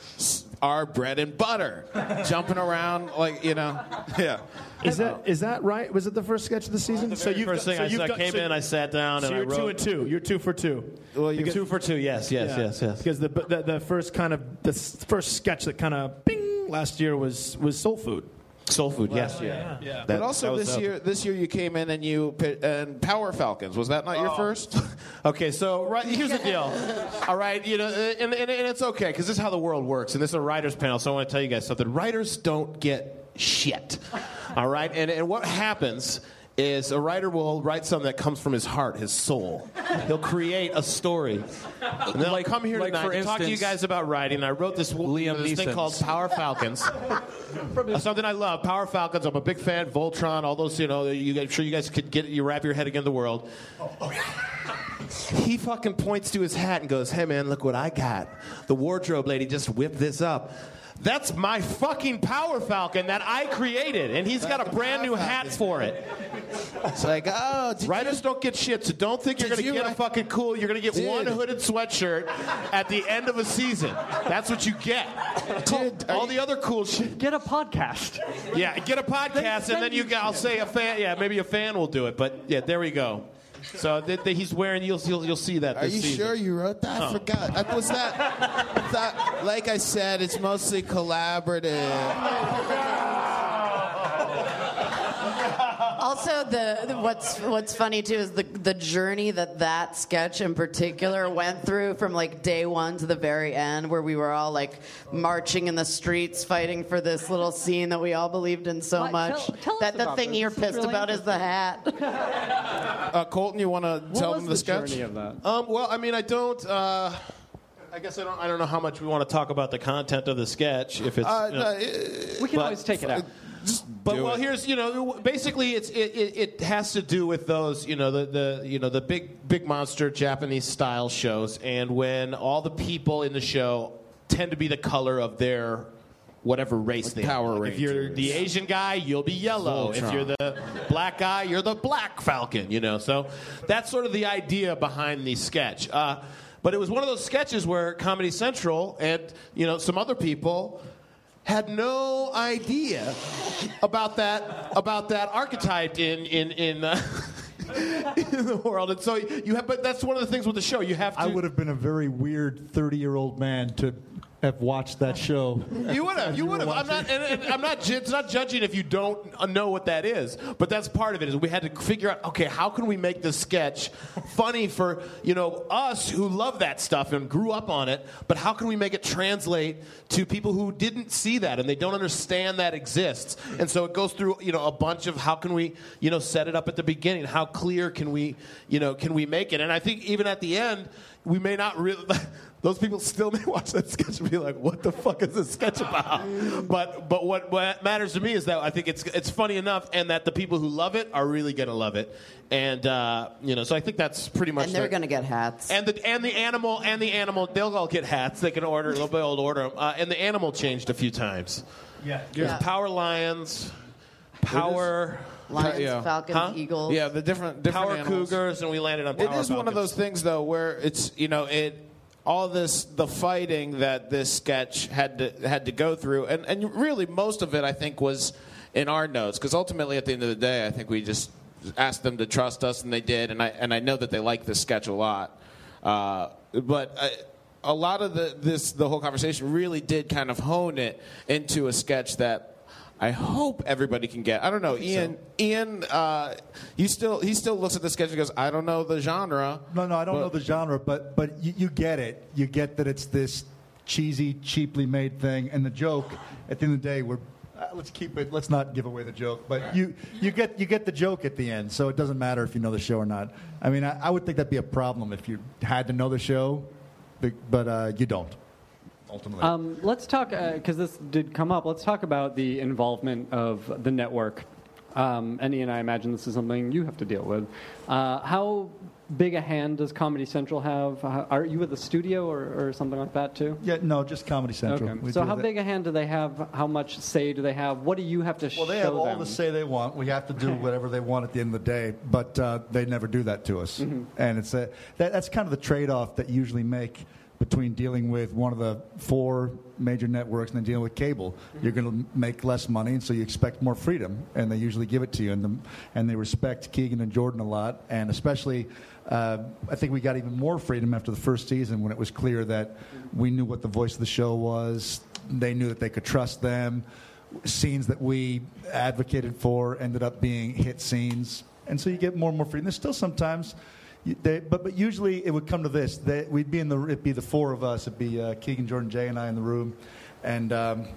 our bread and butter. Jumping around, like, you know, yeah. Is that is that right? Was it the first sketch of the season? So you first thing so I, you've said, I came so- in, I sat down, So and I you're wrote. two and two. You're two for two. Well, you You're two for two. Yes, yes, Yeah. yes, yes. Because the, the the first kind of the first sketch that kind of bing last year was was soul food. Soul food. Yes, yeah. Yeah. That- But also this dope. year, this year you came in and you and Power Falcons. Was that not your oh. first? Okay, so right here's the deal. All right, you know, uh, and, and, and it's okay because this is how the world works, and this is a writers panel. So I want to tell you guys something. Writers don't get shit. All right, and and what happens is a writer will write something that comes from his heart, his soul. He'll create a story. And then I'll come here like, tonight for to talk to you guys about writing. I wrote this, Liam this thing called Power Falcons. Uh, something I love, Power Falcons. I'm a big fan. Voltron, all those, you know, you I'm sure you guys could get you wrap your head against the world. He fucking points to his hat and goes, "Hey man, look what I got. The wardrobe lady just whipped this up." That's my fucking Power Falcon that I created, and he's got a brand new hat for it. It's like, oh, did Writers don't get shit, so don't think you're going to you get a fucking cool. You're going to get Dude. one hooded sweatshirt at the end of a season. That's what you get. Dude, are all you- the other cool shit. Get a podcast. Yeah, get a podcast, and then you. I'll say a fan. Yeah, maybe a fan will do it. But yeah, there we go. So th- th- he's wearing. You'll, you'll you'll see that. Are you season. sure you wrote that? I forgot. I was that. Thought, like I said, it's mostly collaborative. Also, the, the- what's what's funny too is the the journey that that sketch in particular went through from like day one to the very end, where we were all like marching in the streets, fighting for this little scene that we all believed in so What? much. Tell- tell us that the about thing this. you're pissed really about is the hat. Uh, Colton, you want to tell them the the sketch? journey of that? Um, well, I mean, I don't. Uh, I guess I don't. I don't know how much we want to talk about the content of the sketch. If it's. Uh, you know- no, We can But- always take it out. But do well, it. here's you know basically it's it, it, it has to do with those you know the, the you know the big big monster Japanese style shows and when all the people in the show tend to be the color of their whatever race they Power are. Like, If you're the Asian guy, you'll be yellow. If you're the black guy, you're the black Falcon. You know, so that's sort of the idea behind the sketch. Uh, but it was one of those sketches where Comedy Central and you know some other people had no idea about that about that archetype in in in, uh, in the world, and so you have. But that's one of the things with the show. You have to. I would have been a very weird 30 year old man to have watched that show. You would have. You would have. I'm not. And, and I'm not. It's not judging if you don't know what that is. But that's part of it. Is we had to figure out. Okay, how can we make this sketch funny for you know us who love that stuff and grew up on it? But how can we make it translate to people who didn't see that and they don't understand that exists? And so it goes through you know a bunch of how can we you know set it up at the beginning? How clear can we you know can we make it? And I think even at the end we may not really. Those people still may watch that sketch and be like, "What the fuck is this sketch about?" But but what, what matters to me is that I think it's it's funny enough, and that the people who love it are really gonna love it, and uh, you know, so I think that's pretty much. and they're the- going to get hats. and the and the animal and the animal they'll all get hats. They can order. They'll be able to order them. Uh, and the animal changed a few times. Yeah. There's Yeah. power lions, power Lions, yeah. Falcons, Huh? Eagles. Yeah, the different different power animals. cougars, and we landed on. Power It is one of those things though where it's you know it all this the fighting that this sketch had to had to go through. And and really most of it I think was in our notes. Because ultimately at the end of the day I think we just asked them to trust us and they did. And I and I know that they like this sketch a lot. Uh, but I, a lot of the this the whole conversation really did kind of hone it into a sketch that I hope everybody can get. I don't know, Ian. Ian, uh, you still he still looks at the sketch and goes, "I don't know the genre." No, no, I don't But- know the genre, but but you, you get it. You get that it's this cheesy, cheaply made thing, and the joke. At the end of the day, we're uh, let's keep it. Let's not give away the joke, but you you get you get the joke at the end, so it doesn't matter if you know the show or not. I mean, I, I would think that'd be a problem if you had to know the show, but, but uh, you don't. Ultimately. Um, let's talk, because this did come up, let's talk about the involvement of the network. Um, and Ian, I imagine this is something you have to deal with. Uh, how big a hand does Comedy Central have? Uh, Are you at the studio or, or something like that too? yeah, no, just Comedy Central. Okay. So how that. big a hand do they have? How much say do they have? What do you have to Well, they show have all them? the say they want. We have to do whatever they want at the end of the day, but uh, they never do that to us. Mm-hmm. And it's a, that, that's kind of the trade-off that you usually make between dealing with one of the four major networks and then dealing with cable. You're going to make less money, and so you expect more freedom, and they usually give it to you. And, the, and they respect Keegan and Jordan a lot, and especially. Uh, I think we got even more freedom after the first season when it was clear that we knew what the voice of the show was. They knew that they could trust them scenes that we advocated for ended up being hit scenes, and so you get more and more freedom. There's still sometimes, they, but but usually it would come to this: they, we'd be in the it'd be the four of us, it'd be uh, Keegan, Jordan, Jay, and I in the room, and um,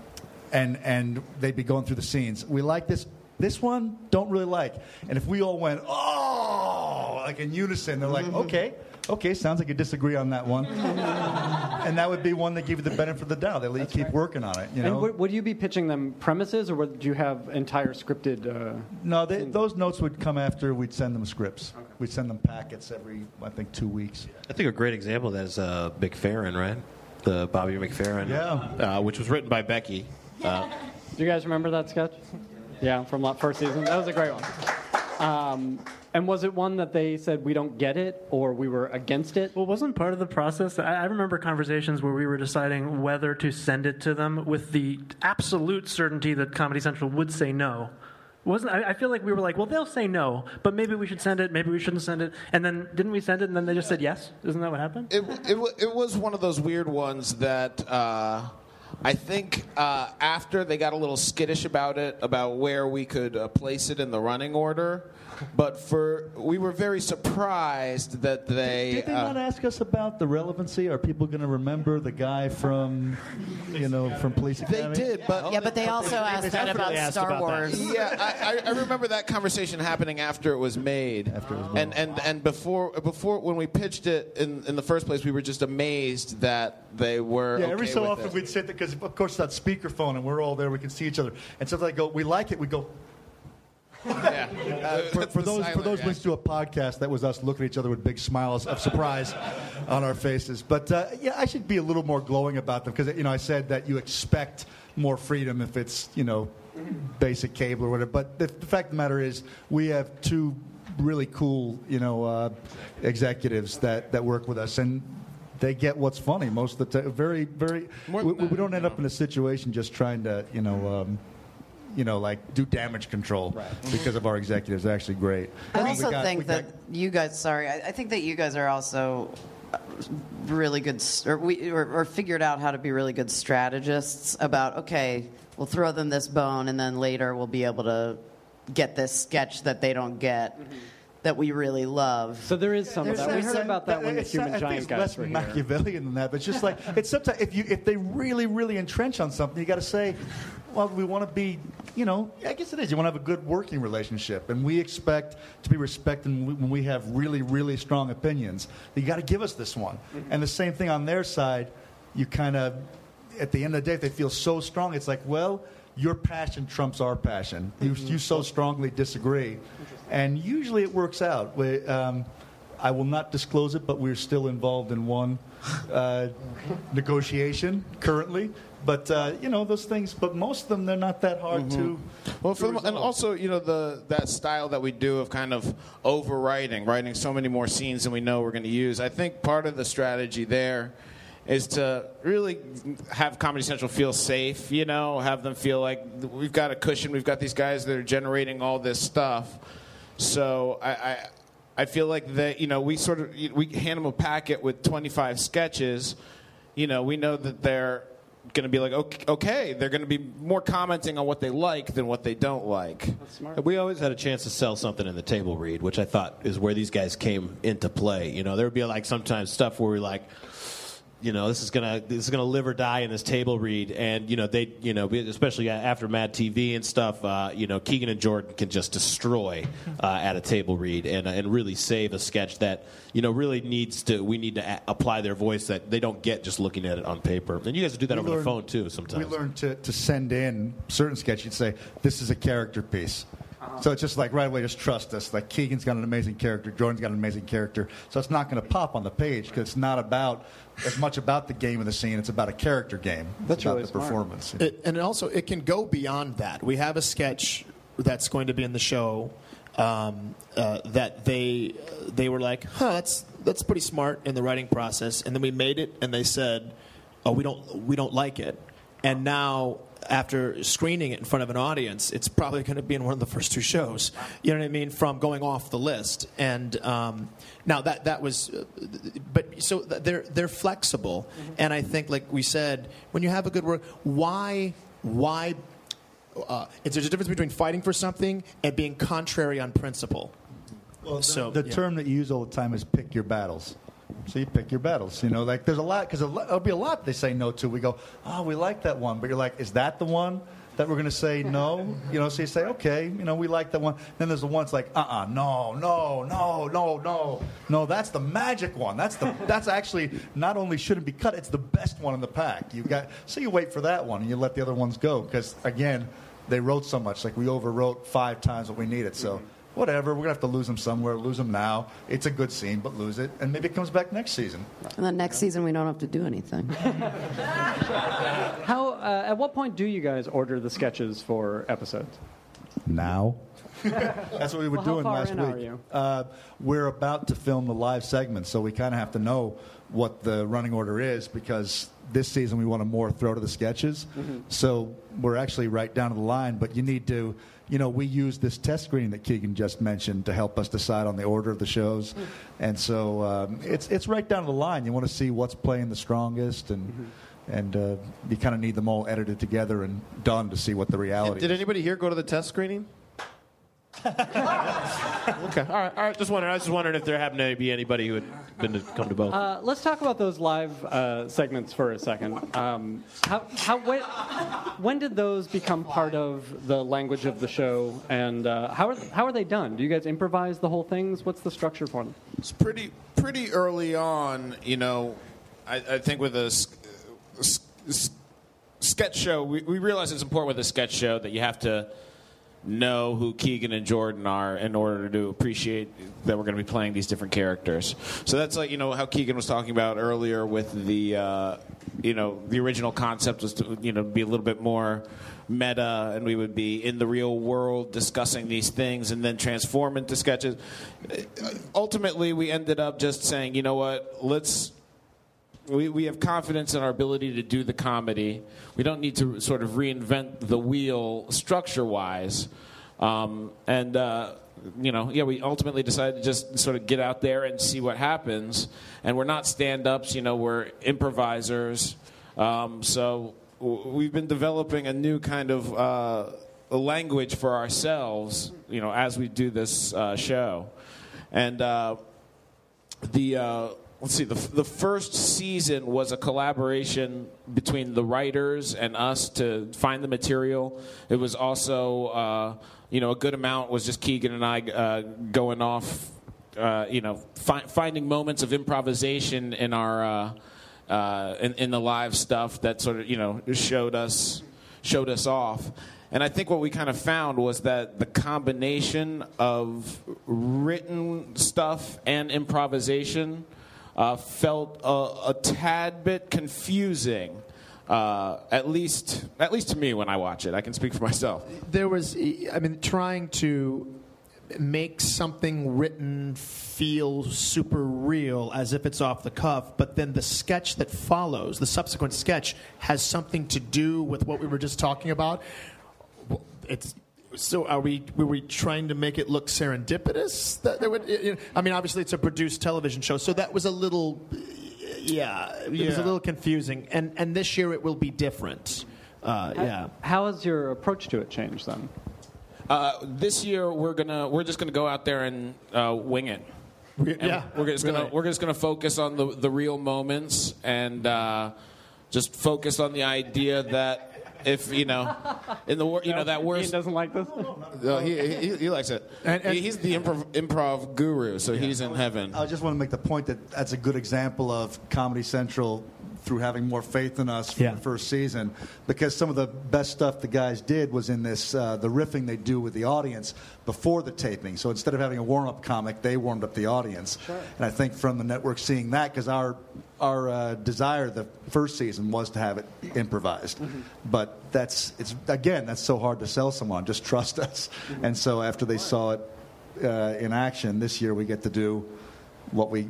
and and they'd be going through the scenes. We like this. This one don't really like, and if we all went oh like in unison, they're like okay. Okay, sounds like you disagree on that one, and that would be one that give you the benefit of the doubt. They let you keep working on it. You know, and would, would you be pitching them premises, or would you have entire scripted? Uh, No, they, those notes would come after we'd send them scripts. We'd send them packets every, I think, two weeks. I think a great example of that is uh, McFerrin, right? The Bobby McFerrin, Yeah. uh, which was written by Becky. Uh, Do you guys remember that sketch? Yeah, from la- first season. That was a great one. Um, and was it one that they said we don't get it, or we were against it? Well, wasn't part of the process? I, I remember conversations where we were deciding whether to send it to them with the absolute certainty that Comedy Central would say no. Wasn't I, I feel like we were like, well, they'll say no, but maybe we should send it, maybe we shouldn't send it, and then didn't we send it, and then they just said yes? Isn't that what happened? it, it, it was one of those weird ones that uh, I think uh, after they got a little skittish about it, about where we could uh, place it in the running order. But for we were very surprised that they. Did they uh, not ask us about the relevancy? Are people going to remember the guy from, you know, from Police Academy? they did, but Yeah, but they also asked that about asked Star about that. Wars. yeah, I, I- I remember that conversation happening after it was made. After it was and, and and before before when we pitched it in, in the first place, we were just amazed that they were. Yeah, okay every so with often it. we'd sit there because, of course, it's on speakerphone and we're all there. We can see each other. And so they go, "We like it." We go. Yeah. Uh, for, for the those for silent those links to a podcast, that was us looking at each other with big smiles of surprise on our faces. But uh, yeah, I should be a little more glowing about them because you know I said that you expect more freedom if it's you know basic cable or whatever. But the, the fact of the matter is, we have two really cool you know uh, executives that that work with us and. They get what's funny most of the time. Very, very. We, we don't end you up in a situation just trying to, you know, um, you know, like do damage control because of our executives. They're actually great. I We also got- think that got- you guys, sorry, I, I think that you guys are also uh, really good, or, we, or, or figured out how to be really good strategists about, okay, we'll throw them this bone, and then later we'll be able to get this sketch that they don't get that we really love. So there is some of There's that. We some- heard about that when the it's- human I think giant it's guys less were here. Machiavellian than that, but it's just like it's sometimes if you if they really really entrench on something, you got to say, well, we want to be, you know, I guess it is. You want to have a good working relationship, and we expect to be respected when we- when we have really really strong opinions. You got to give us this one, Mm-hmm. and the same thing on their side. You kind of, at the end of the day, if they feel so strong, it's like, well. Your passion trumps our passion. You, Mm-hmm. you so strongly disagree, and usually it works out. We, um, I will not disclose it, but we're still involved in one uh, negotiation currently. But uh, you know those things. But most of them, they're not that hard to. Well, for to the, and also, you know, the that style that we do of kind of overwriting, writing so many more scenes than we know we're going to use. I think part of the strategy there is to really have Comedy Central feel safe. You know, have them feel like we've got a cushion. We've got these guys that are generating all this stuff. So I. I I feel like that you know we sort of we hand them a packet with 25 sketches, you know, we know that they're going to be like, okay, okay, they're going to be more commenting on what they like than what they don't like. We always had a chance to sell something in the table read, which I thought is where these guys came into play. You know, there would be like sometimes stuff where we're like, you know, this is gonna this is gonna live or die in this table read, and you know they, you know, especially after Mad TV and stuff, uh, you know, Keegan and Jordan can just destroy uh, at a table read and and really save a sketch that you know really needs to we need to a- apply their voice that they don't get just looking at it on paper. And you guys do that We over the phone too sometimes. We learned to, to send in certain sketches. You'd say, this is a character piece. So it's just like right away, just trust us. Like Keegan's got an amazing character, Jordan's got an amazing character. So it's not going to pop on the page because it's not about as much about the game of the scene. It's about a character game. It's That's about really the smart. performance. It, and also, it can go beyond that. We have a sketch that's going to be in the show um, uh, that they they were like, "Huh, that's that's pretty smart in the writing process," and then we made it, and they said, "Oh, we don't we don't like it," and now. After screening it in front of an audience, it's probably going to be in one of the first two shows. You know what I mean? From going off the list, and um, now that that was, uh, but so they're they're flexible, and I think, like we said, when you have a good work, why why uh, it's, there's a difference between fighting for something and being contrary on principle. Well, so the yeah. term that you use all the time is pick your battles. So you pick your battles. You know, like there's a lot because there'll be a lot they say no to. We go, oh, we like that one, but you're like, is that the one that we're going to say no? You know, so you say, okay, you know, we like that one. Then there's the ones like, uh-uh, no, no, no, no, no, no. That's the magic one. That's the that's actually not only shouldn't be cut, it's the best one in the pack. You got so you wait for that one and you let the other ones go because again, they wrote so much. Like we overwrote five times what we needed. So whatever, we're gonna have to lose them somewhere. Lose them now. It's a good scene, but lose it, and maybe it comes back next season. And then next season, we don't have to do anything. How? Uh, at what point do you guys order the sketches for episodes? Now. That's what we were Well, how doing far last in week. are you? Uh, we're about to film the live segment, so we kind of have to know what the running order is because this season we want to more throw to the sketches. Mm-hmm. So we're actually right down to the line, but you need to, you know, we use this test screening that Keegan just mentioned to help us decide on the order of the shows, Mm. and so um, it's it's right down the line. You want to see what's playing the strongest and. Mm-hmm. And uh, you kind of need them all edited together and done to see what the reality Did is. anybody here go to the test screening? okay, all right, all right. Just wondering. I was just wondering if there happened to be anybody who had been to come to both. Uh, let's talk about those live uh, segments for a second. Um, how, how, when, when did those become part of the language of the show, and uh, how, are, how are they done? Do you guys improvise the whole things? What's the structure for them? It's pretty pretty early on, you know. I, I think with a s- s- s- sketch show, we, we realize it's important with a sketch show that you have to know who Keegan and Jordan are in order to appreciate that we're going to be playing these different characters. So that's like you know how Keegan was talking about earlier with the uh, you know the original concept was to you know be a little bit more meta and we would be in the real world discussing these things and then transform into sketches. Ultimately, we ended up just saying, you know what, let's we, we have confidence in our ability to do the comedy. We don't need to sort of reinvent the wheel structure wise. Um, and, uh, you know, yeah, we ultimately decided to just sort of get out there and see what happens. And we're not stand ups, you know, we're improvisers. Um, so we've been developing a new kind of uh, language for ourselves, you know, as we do this uh, show. And, uh, the uh, let's see the, the first season was a collaboration between the writers and us to find the material it was also uh, you know a good amount was just keegan and i uh, going off uh, you know fi- finding moments of improvisation in our uh, uh, in, in the live stuff that sort of you know showed us showed us off. And I think what we kind of found was that the combination of written stuff and improvisation uh, felt a, a tad bit confusing. Uh, at least, at least to me when I watch it, I can speak for myself. there was i mean trying to make something written feel super real as if it's off the cuff but then the sketch that follows the subsequent sketch has something to do with what we were just talking about it's so are we were we trying to make it look serendipitous that there would you know, i mean obviously it's a produced television show so that was a little yeah, it was a little confusing. And and this year it will be different. Uh, yeah. How has your approach to it changed then? Uh, this year we're gonna we're just gonna go out there and uh, wing it. And yeah, we're just gonna really. we're just gonna focus on the the real moments and uh, just focus on the idea that if you know in the wor- you know that Ian worst doesn't like this. No, he, he, he likes it. And- and- He- he's the improv, improv guru, so he's in heaven. I just want to make the point that that's a good example of Comedy Central through having more faith in us from Yeah. the first season, because some of the best stuff the guys did was in this uh, the riffing they do with the audience before the taping. So instead of having a warm up comic, they warmed up the audience. And I think from the network seeing that, because our our uh, desire the first season was to have it improvised, but that's it's again that's so hard to sell someone. Just trust us. And so after they saw it uh, in action this year, we get to do what we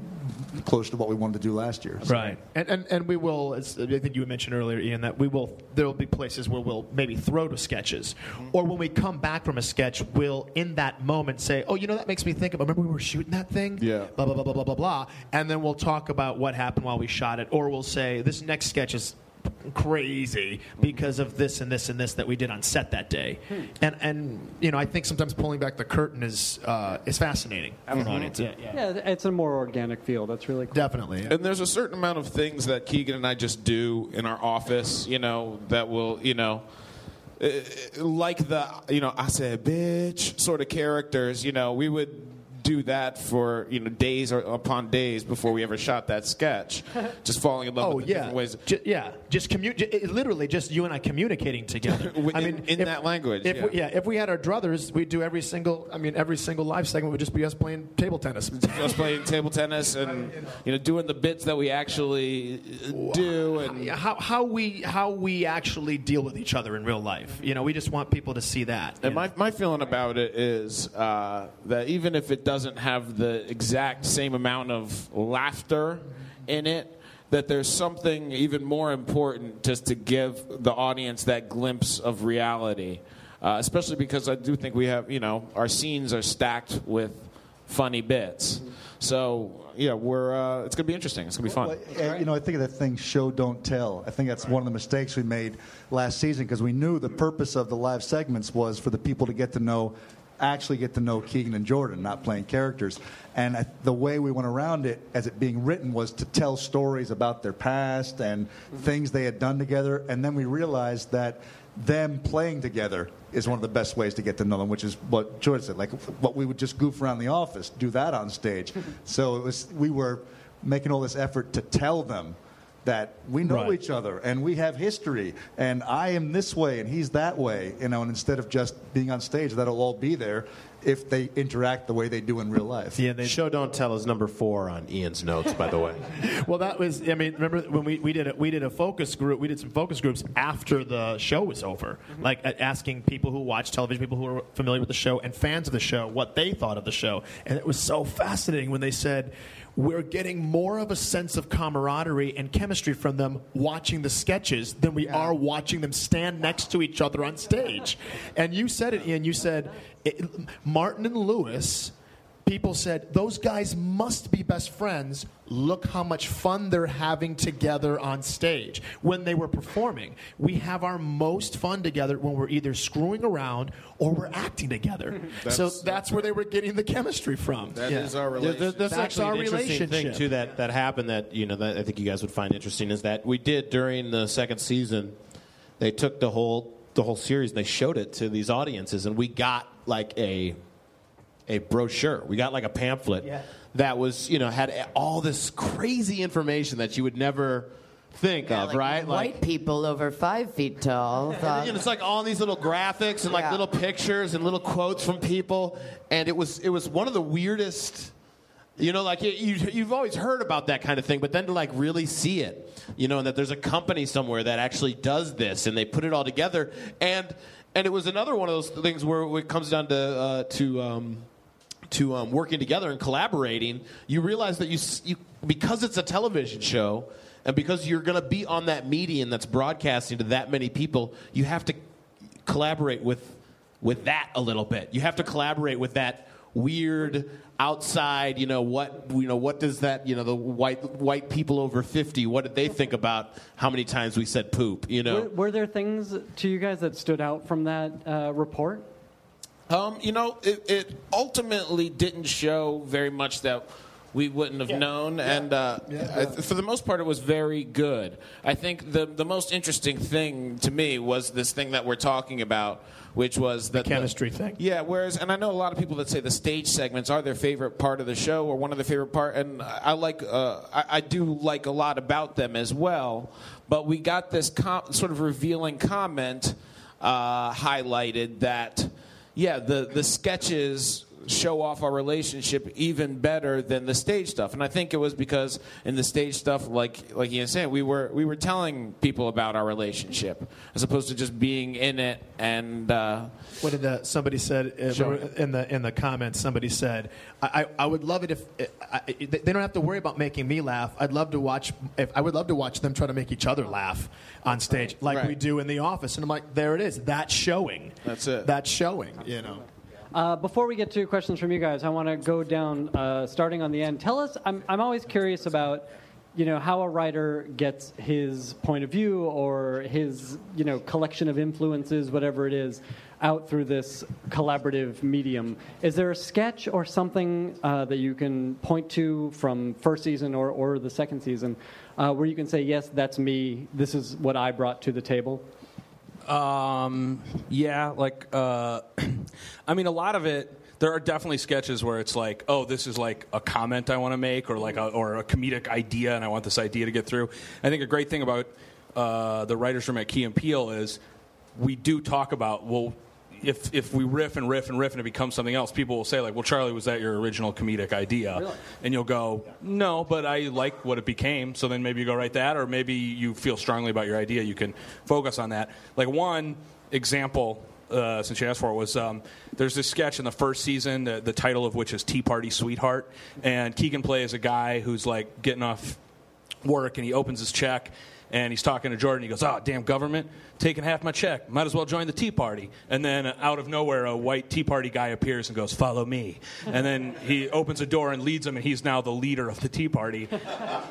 close to what we wanted to do last year. So- Right, and, and and we will. As I think you mentioned earlier, Ian, that we will. There will be places where we'll maybe throw to sketches, mm-hmm. or when we come back from a sketch, we'll in that moment say, "Oh, you know, that makes me think of. Remember we were shooting that thing? Yeah. Blah blah blah blah blah blah blah." And then we'll talk about what happened while we shot it, or we'll say, "This next sketch is." Crazy because of this and this and this that we did on set that day and and you know i think sometimes pulling back the curtain is uh, is fascinating for an audience yeah, yeah. Yeah, it's a more organic feel. That's really cool. definitely yeah. And there's a certain amount of things that Keegan and I just do in our office, you know, that will, you know, uh, like the, you know, I said bitch sort of characters, you know, we would do that for, you know, days or upon days before we ever shot that sketch. Just falling in love Oh with yeah, different ways. Ju- yeah. Just commu- ju- it- literally just you and I communicating together. In- I mean, in that language, If yeah. We, yeah, if we had our druthers, we'd do every single. I mean, every single live segment would just be us playing table tennis. Us playing table tennis and, you know, doing the bits that we actually uh, do. And how, how we how we actually deal with each other in real life. You know, we just want people to see that. And my, my feeling about it is uh, that even if it doesn't have the exact same amount of laughter in it, that there's something even more important just to give the audience that glimpse of reality. Uh, especially because I do think we have, you know, our scenes are stacked with funny bits. So, yeah, we're, uh, it's going to be interesting. It's going to be fun. Well, You know, I think of that thing, show, don't tell. I think that's one of the mistakes we made last season because we knew the purpose of the live segments was for the people to get to know, actually get to know Keegan and Jordan, not playing characters. And I, the way we went around it, as it being written, was to tell stories about their past and mm-hmm. things they had done together. And then we realized that them playing together is one of the best ways to get to know them, which is what Jordan said. Like what we would just goof around the office, do that on stage. so it was we were making all this effort to tell them that we know Right. each other and we have history and I am this way and he's that way, you know, and instead of just being on stage, that'll all be there if they interact the way they do in real life. Yeah, they, Show Don't Tell is number four on Ian's notes, by the way. well, that was. I mean, remember when we, we did a, we did a focus group? We did some focus groups after the show was over, like uh, asking people who watch television, people who are familiar with the show, and fans of the show, what they thought of the show. And it was so fascinating when they said. We're getting more of a sense of camaraderie and chemistry from them watching the sketches than we are watching them stand next to each other on stage. And you said it, Ian. You said it, Martin and Lewis people said those guys must be best friends look how much fun they're having together on stage when they were performing we have our most fun together when we're either screwing around or we're acting together so That's- that's where they were getting the chemistry from That is our relationship. there- That's, That's actually our an interesting thing too that, that happened that you know that I think you guys would find interesting is that we did during the second season. They took the whole the whole series and they showed it to these audiences, and we got like a a brochure. We got like a pamphlet Yeah. that was you know had all this crazy information that you would never think of, Like right? Like White people over five feet tall. and you know, it's like all these little graphics and like Yeah. little pictures and little quotes from people, and it was it was one of the weirdest. You know, like you, you, you've always heard about that kind of thing, but then to like really see it, you know, and that there's a company somewhere that actually does this, and they put it all together, and and it was another one of those things where it comes down to uh, to um, to um, working together and collaborating, you realize that you, you because it's a television show and because you're going to be on that median that's broadcasting to that many people, you have to collaborate with with that a little bit. You have to collaborate with that weird outside. You know what? You know what does that? You know the white white people over fifty. What did they think about how many times we said poop? You know. Were, were there things to you guys that stood out from that uh, report? Um, you know, it, it ultimately didn't show very much that we wouldn't have known, and uh, I- for the most part, it was very good. I think the the most interesting thing to me was this thing that we're talking about, which was the chemistry thing. Yeah, whereas, and I know a lot of people that say the stage segments are their favorite part of the show or one of their favorite part, and I like, uh, I, I do like a lot about them as well. But we got this com- sort of revealing comment uh, highlighted that, yeah, the the sketches show off our relationship even better than the stage stuff and i think it was because in the stage stuff like like ian said we were we were telling people about our relationship as opposed to just being in it and uh, What did the, somebody said uh, in the in the comments? Somebody said, "I, I, I would love it if I, I, they don't have to worry about making me laugh. I'd love to watch. If I would love to watch them try to make each other laugh on stage, like Right. we do in the office." And I'm like, "There it is. That's showing. That's it. That's showing. You know." Uh, before we get to questions from you guys, I want to go down, uh, starting on the end. Tell us, I'm, I'm always curious about, you know, how a writer gets his point of view or his, you know, collection of influences, whatever it is, out through this collaborative medium. Is there a sketch or something uh, that you can point to from first season or, or the second season uh, where you can say, yes, that's me, this is what I brought to the table? Um, yeah, like, uh, I mean, a lot of it. There are definitely sketches where it's like, oh, this is like a comment I want to make, or like, a, or a comedic idea, and I want this idea to get through. I think a great thing about uh, the writers' room at Key and Peele is we do talk about well. If, if we riff and riff and riff and it becomes something else, people will say like, "Well, Charlie, was that your original comedic idea?" And you'll go, "No, but I like what it became." So then maybe you go write that, or maybe you feel strongly about your idea. You can focus on that. Like one example, uh, since you asked for it, was um, there's this sketch in the first season, the, the title of which is Tea Party Sweetheart, and Keegan plays a guy who's like getting off work and he opens his check and he's talking to Jordan. He goes, "Oh, damn government, taking half my check. Might as well join the Tea Party." And then uh, out of nowhere, a white Tea Party guy appears and goes, "Follow me." And then he opens a door and leads him, and he's now the leader of the Tea Party.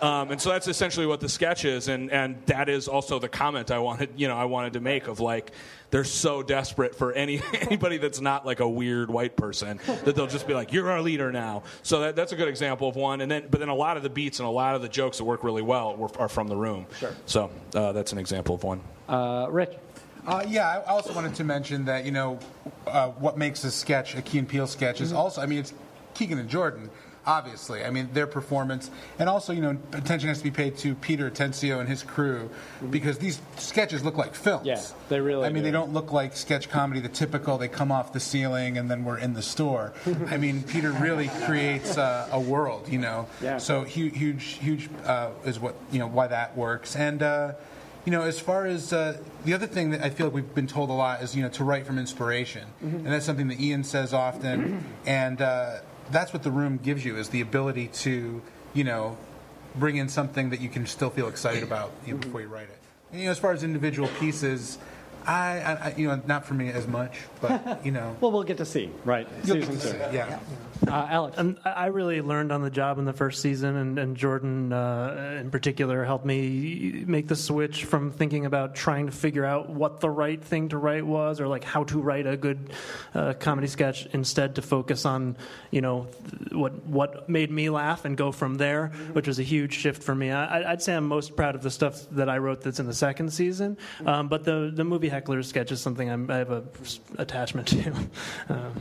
Um, and so that's essentially what the sketch is, and and that is also the comment I wanted, you know, I wanted to make of like. They're so desperate for any anybody that's not like a weird white person that they'll just be like, "You're our leader now." So that, that's a good example of one. And then, but then a lot of the beats and a lot of the jokes that work really well were, are from the room. Sure. So uh, that's an example of one. Uh, Rich. Uh, yeah, I also wanted to mention that you know uh, what makes a sketch a Key and Peele sketch is also I mean it's Keegan and Jordan. Obviously, I mean their performance, and also you know attention has to be paid to Peter Atencio and his crew because these sketches look like films. Yeah, they really. I mean, do. they don't look like sketch comedy, the typical, they come off the ceiling and then we're in the store. I mean, Peter really creates uh, a world, you know. Yeah. So huge, huge, huge uh, is what, you know, why that works. And, uh, you know, as far as uh, the other thing that I feel like we've been told a lot is, you know, to write from inspiration. And that's something that Ian says often. and uh, that's what the room gives you is the ability to, you know, bring in something that you can still feel excited about you know, before you write it. And, you know, as far as individual pieces, I, I, I- you know, not for me as much, but you know, Well, we'll get to see, right? You'll get to two. see, yeah. Uh, Alex. And I really learned on the job in the first season, and, and Jordan uh, in particular helped me make the switch from thinking about trying to figure out what the right thing to write was, or like how to write a good uh, comedy sketch, instead to focus on you know what what made me laugh and go from there, which was a huge shift for me. I, I'd say I'm most proud of the stuff that I wrote that's in the second season, um, but the the movie heckler sketch is something I'm, I have a attachment to.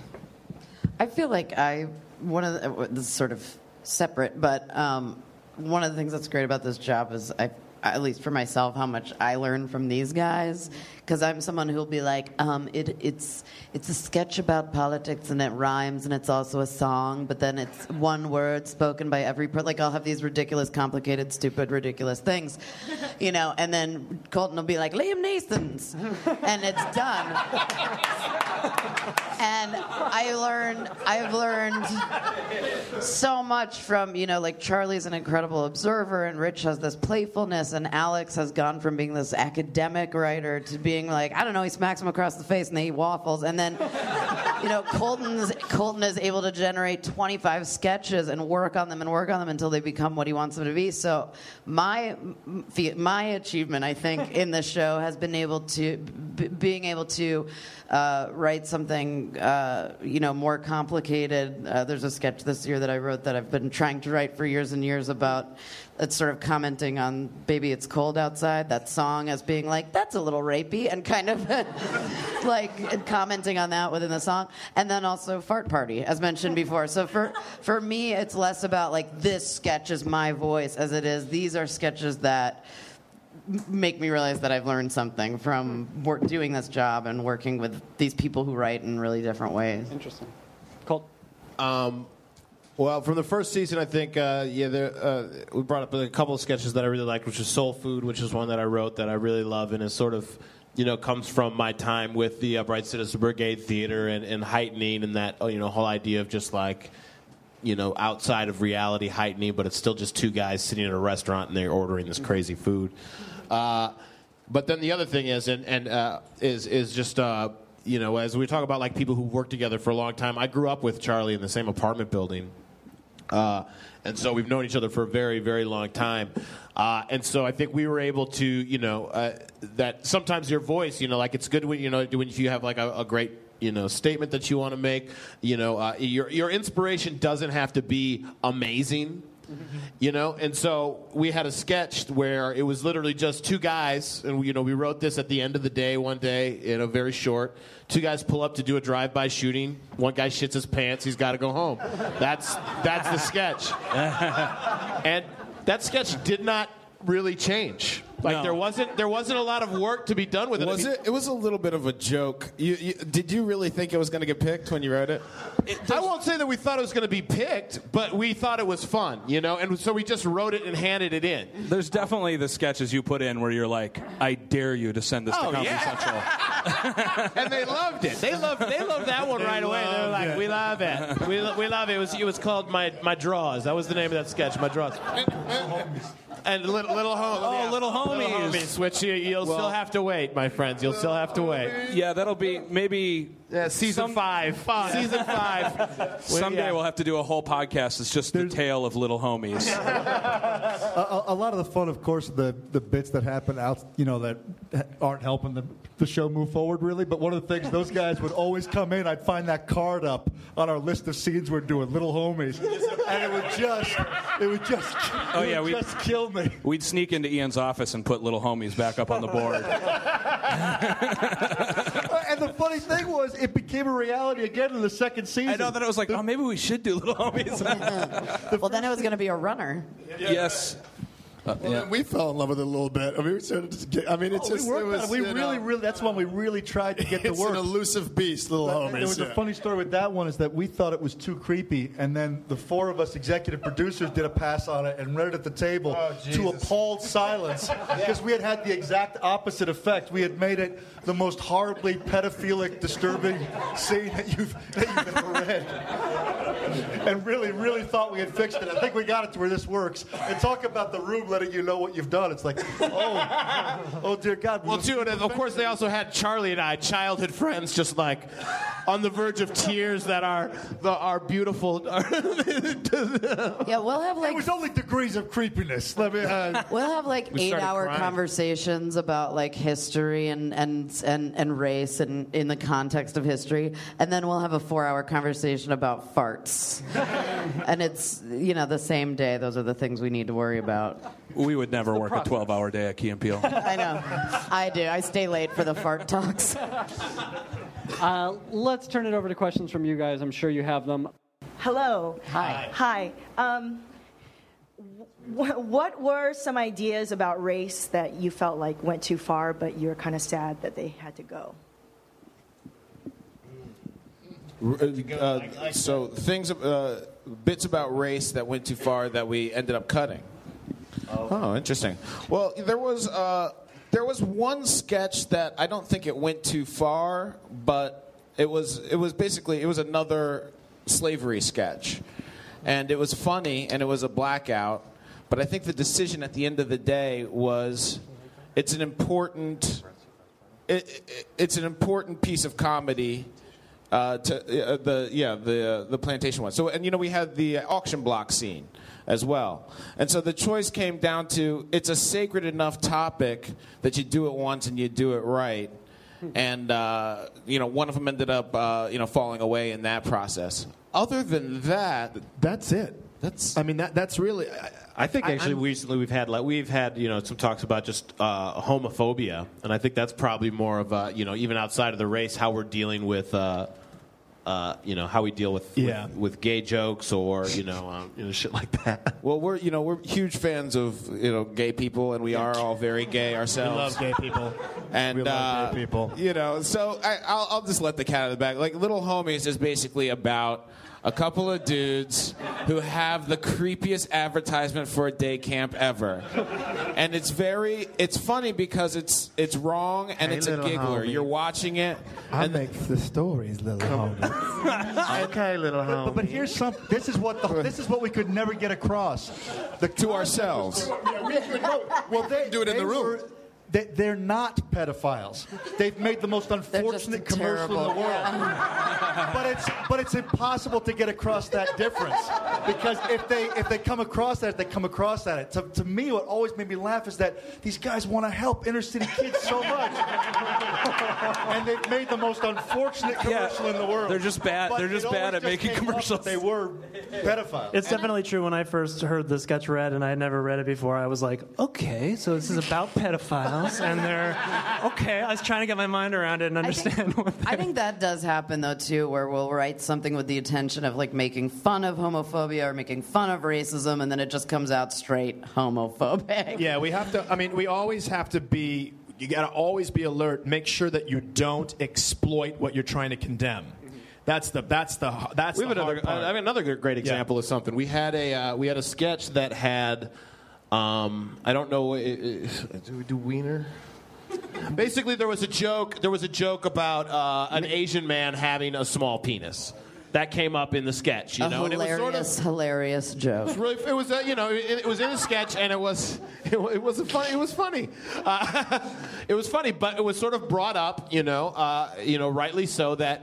Uh, I feel like I one of the, this is sort of separate, but um, one of the things that's great about this job is I, at least for myself, how much I learn from these guys. Because I'm someone who'll be like, um, it, it's it's a sketch about politics and it rhymes and it's also a song, but then it's one word spoken by every per Like I'll have these ridiculous, complicated, stupid, ridiculous things, you know. And then Colton will be like, Liam Neeson's, and it's done and I learned I've learned so much from you know like Charlie's an incredible observer and Rich has this playfulness and Alex has gone from being this academic writer to being like I don't know he smacks him across the face and they eat waffles and then you know, Colton's Colton is able to generate 25 sketches and work on them and work on them until they become what he wants them to be. So my my achievement, I think, in this show has been able to b- being able to uh, write something, uh, you know, more complicated. Uh, there's a sketch this year that I wrote that I've been trying to write for years and years about. It's sort of commenting on "Baby, It's Cold Outside" that song as being like that's a little rapey and kind of like commenting on that within the song, and then also "Fart Party" as mentioned before. So for for me, it's less about like this sketch is my voice as it is these are sketches that make me realize that I've learned something from work, doing this job and working with these people who write in really different ways. Interesting. Colt. Um, well, from the first season, I think uh, yeah, there, uh, we brought up a couple of sketches that I really liked, which was Soul Food, which is one that I wrote that I really love, and it sort of you know comes from my time with the Upright Citizen Brigade Theater and, and heightening and that oh, you know whole idea of just like you know outside of reality heightening, but it's still just two guys sitting in a restaurant and they're ordering this crazy food. Uh, but then the other thing is, and, and uh, is is just uh, you know, as we talk about like people who work together for a long time. I grew up with Charlie in the same apartment building, uh, and so we've known each other for a very, very long time. Uh, and so I think we were able to, you know, uh, that sometimes your voice, you know, like it's good when you know when you have like a, a great you know statement that you want to make you know uh, your your inspiration doesn't have to be amazing you know and so we had a sketch where it was literally just two guys and we, you know we wrote this at the end of the day one day you know very short. Two guys pull up to do a drive-by shooting. One guy shits his pants. He's got to go home. That's that's the sketch. And that sketch did not really change like there wasn't there wasn't a lot of work to be done with it I Was mean- it? It was a little bit of a joke. You, you, did you really think it was going to get picked when you wrote it? I won't say that we thought it was going to be picked, but we thought it was fun, you know, and so we just wrote it and handed it in. There's definitely the sketches you put in where you're like, I dare you to send this Oh, to Comedy yeah. Central. and they loved it. They loved they loved that one right away. They were like, "We love it. We, lo- we love it." It was it was called my my draws. That was the name of that sketch. My draws. And oh, little little home. Oh, Little Homies. which you, you'll Well- still have to wait, my friends. You'll still have to wait. Yeah, that'll be maybe season five. five. Season five. Someday yeah. we'll have to do a whole podcast. It's just the tale of little homies. a, a- a lot of the fun, of course, the the bits that happen out, you know, that aren't helping the, the show move forward really. But one of the things those guys would always come in, I'd find that card up on our list of scenes we're doing, little homies, and it would just, it would just, Oh, it yeah, we- just kill me. We'd sneak into Ian's office and put little homies back up on the board. and the funny thing was, it became a reality again in the second season. I know that it was like, oh, maybe we should do little homies. well, then it was going to be a runner. yes. Uh, Well, yeah. then we fell in love with it a little bit. I mean, we started to get, I mean, it's Oh, just we worked it was, it. We really, know, really. That's when we really tried to get the it's work. an elusive beast, little But homies. There was yeah. a funny story with that one is that we thought it was too creepy, and then the four of us executive producers did a pass on it and read it at the table Oh, to appalled silence because we had had the exact opposite effect. We had made it the most horribly pedophilic, disturbing scene that you've, that you've ever read. And really, really thought we had fixed it. I think we got it to where this works. And talk about the room letting you know what you've done. It's like, oh, oh dear God. Well, too, and of course, they also had Charlie and I, childhood friends, just like on the verge of tears that are the, our beautiful. Yeah, we'll have It like was only degrees of creepiness. Let me. Uh, We'll have like We eight-hour conversations about like history and and and, and race and in the context of history, and then we'll have a four-hour conversation about farts. and it's you know the same day. Those are the things we need to worry about. We would never work a 12 hour day at Key and Peele. I know. I do. I stay late for the fart talks. Uh, let's turn it over to questions from you guys. I'm sure you have them. Hello. Hi. Hi. Um, wh- what were some ideas about race that you felt like went too far, but you were kind of sad that they had to go? Uh, so things, uh, bits about race that went too far that we ended up cutting. Oh, interesting. Well, there was uh, there was one sketch that I don't think it went too far, but it was it was basically it was another slavery sketch, and it was funny and it was a blackout. But I think the decision at the end of the day was it's an important it, it, it's an important piece of comedy Uh, to uh, the yeah the uh, the plantation one. So and you know we had the auction block scene as well, and so the choice came down to it's a sacred enough topic that you do it once and you do it right, and uh, you know one of them ended up uh, you know falling away in that process. Other than that, that's it. That's I mean that that's really. I, I think actually I'm- recently we've had like we've had you know some talks about just uh, homophobia, and I think that's probably more of a you know even outside of the race how we're dealing with. Uh, uh, you know how we deal with, Yeah. with with gay jokes or you know um, you know shit like that. Well, we're you know we're huge fans of you know gay people, and we are all very gay ourselves. We love gay people. and We love uh, gay people. You know, so I, I'll, I'll just let the cat out of the bag. Like Little Homies is basically about a couple of dudes who have the creepiest advertisement for a day camp ever, and it's very it's funny because it's it's wrong and Hey, it's a giggler. homie. You're watching it. I and make the stories, little homie. okay, little But, but, but here's some. This is what the, this is what we could never get across. The to ourselves. well, they do it in the room. were- they, they're not pedophiles. They've made the most unfortunate commercial in the world. but it's but it's impossible to get across that difference because if they if they come across that, they come across that. To, to me, what always made me laugh is that these guys want to help inner city kids so much, and they've made the most unfortunate commercial in the world. They're just bad- But they're just bad at making came up that commercials. They were pedophiles. It's definitely true. When I first heard the sketch read and I had never read it before, I was like, okay, so this is about pedophiles, and they're okay. I was trying to get my mind around it and understand what. I think that does happen though too, where we'll write something with the intention of like making fun of homophobia or making fun of racism, and then it just comes out straight homophobic. Yeah, we have to. I mean, we always have to be. You got to always be alert. Make sure that you don't exploit what you're trying to condemn. That's the. That's the. That's we have the another. hard part. I have another great example of something. We had a uh, we had a sketch that had. Um, I don't know. Do we do Wiener? Basically, there was a joke. There was a joke about uh, an Asian man having a small penis. That came up in the sketch, you a know, and it was hilarious, sort of hilarious joke. it was really, it was, uh, you know, it, it was in a sketch, and it was, it, it was a fun, it was funny. Uh, it was funny, but it was sort of brought up, you know, uh, you know, rightly so that.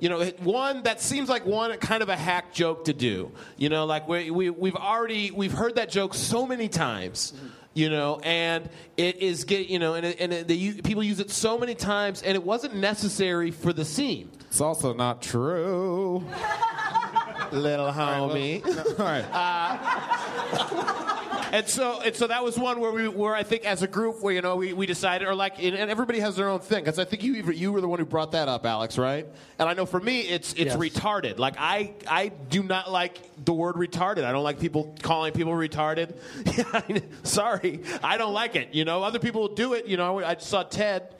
You know, one that seems like one kind of a hack joke to do. You know, like we, we we've already we've heard that joke so many times. You know, and it is get you know, and it, and it, they, u- people use it so many times, and it wasn't necessary for the scene. It's also not true. Little homie. All right. Uh, and so and so that was one where we where I think as a group where you know we, we decided or like and and everybody has their own thing because I think you you were the one who brought that up Alex right? And I know for me it's it's Yes. retarded. Like I I do not like the word retarded. I don't like people calling people retarded. Sorry. I don't like it you know? Other people do it you know? I just saw Ted.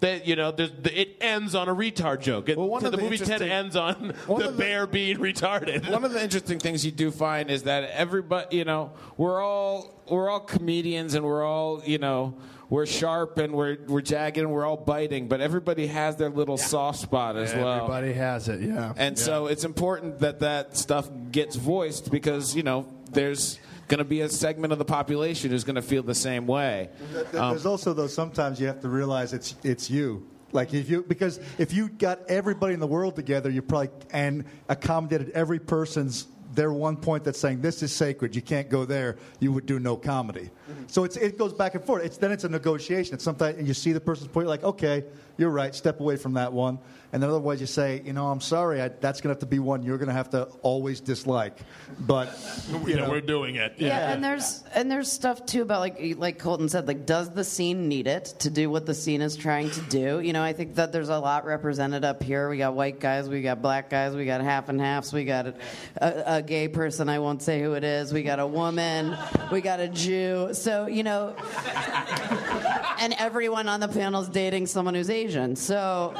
That you know, there's, it ends on a retard joke. It, Well, one the of the movie Ted interesting- ends on the the- bear being retarded. One of the interesting things you do find is that everybody, you know, we're all we're all comedians and we're all, you know, we're sharp and we're we're jagged and we're all biting, but everybody has their little soft spot as well. Everybody has it. Yeah. And so it's important that that stuff gets voiced because you know there's going to be a segment of the population who's going to feel the same way. Th- th- Um, There's also though sometimes you have to realize it's it's you. Like if you because if you got everybody in the world together, you probably and accommodated every person's their one point that's saying this is sacred, you can't go there. You would do no comedy. So it's it goes back and forth. It's then it's a negotiation. It's sometimes you see the person's point, you're like okay, you're right, step away from that one. And then otherwise you say, you know, I'm sorry, I, that's going to have to be one you're going to have to always dislike. But you know, we're doing it. Yeah, and there's and there's stuff too about like like Colton said, like does the scene need it to do what the scene is trying to do? You know, I think that there's a lot represented up here. We got white guys, we got black guys, we got half and halves, we got a, a, a gay person. I won't say who it is. We got a woman, we got a Jew. So you know, and everyone on the panel's dating someone who's Asian. So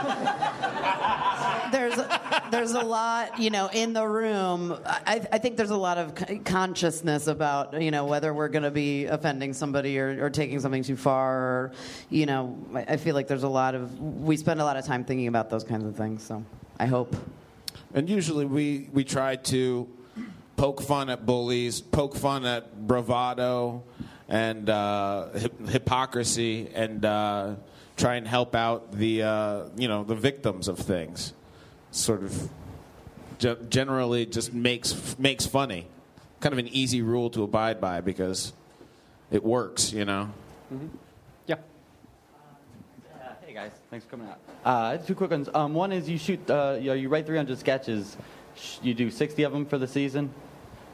there's there's a lot, you know, in the room. I, I think there's a lot of consciousness about, you know, whether we're going to be offending somebody or, or taking something too far. Or, you know, I I feel like there's a lot of we spend a lot of time thinking about those kinds of things. So I hope. And usually we, we try to poke fun at bullies, poke fun at bravado and uh, hypocrisy, and uh, try and help out the uh, you know the victims of things. sort of ge- generally just makes makes funny. Kind of an easy rule to abide by because it works, you know. Yeah. Hey guys, thanks for coming out. Uh, two quick ones. Um, one is you shoot, uh, you, know, you write 300 sketches. You do 60 of them for the season.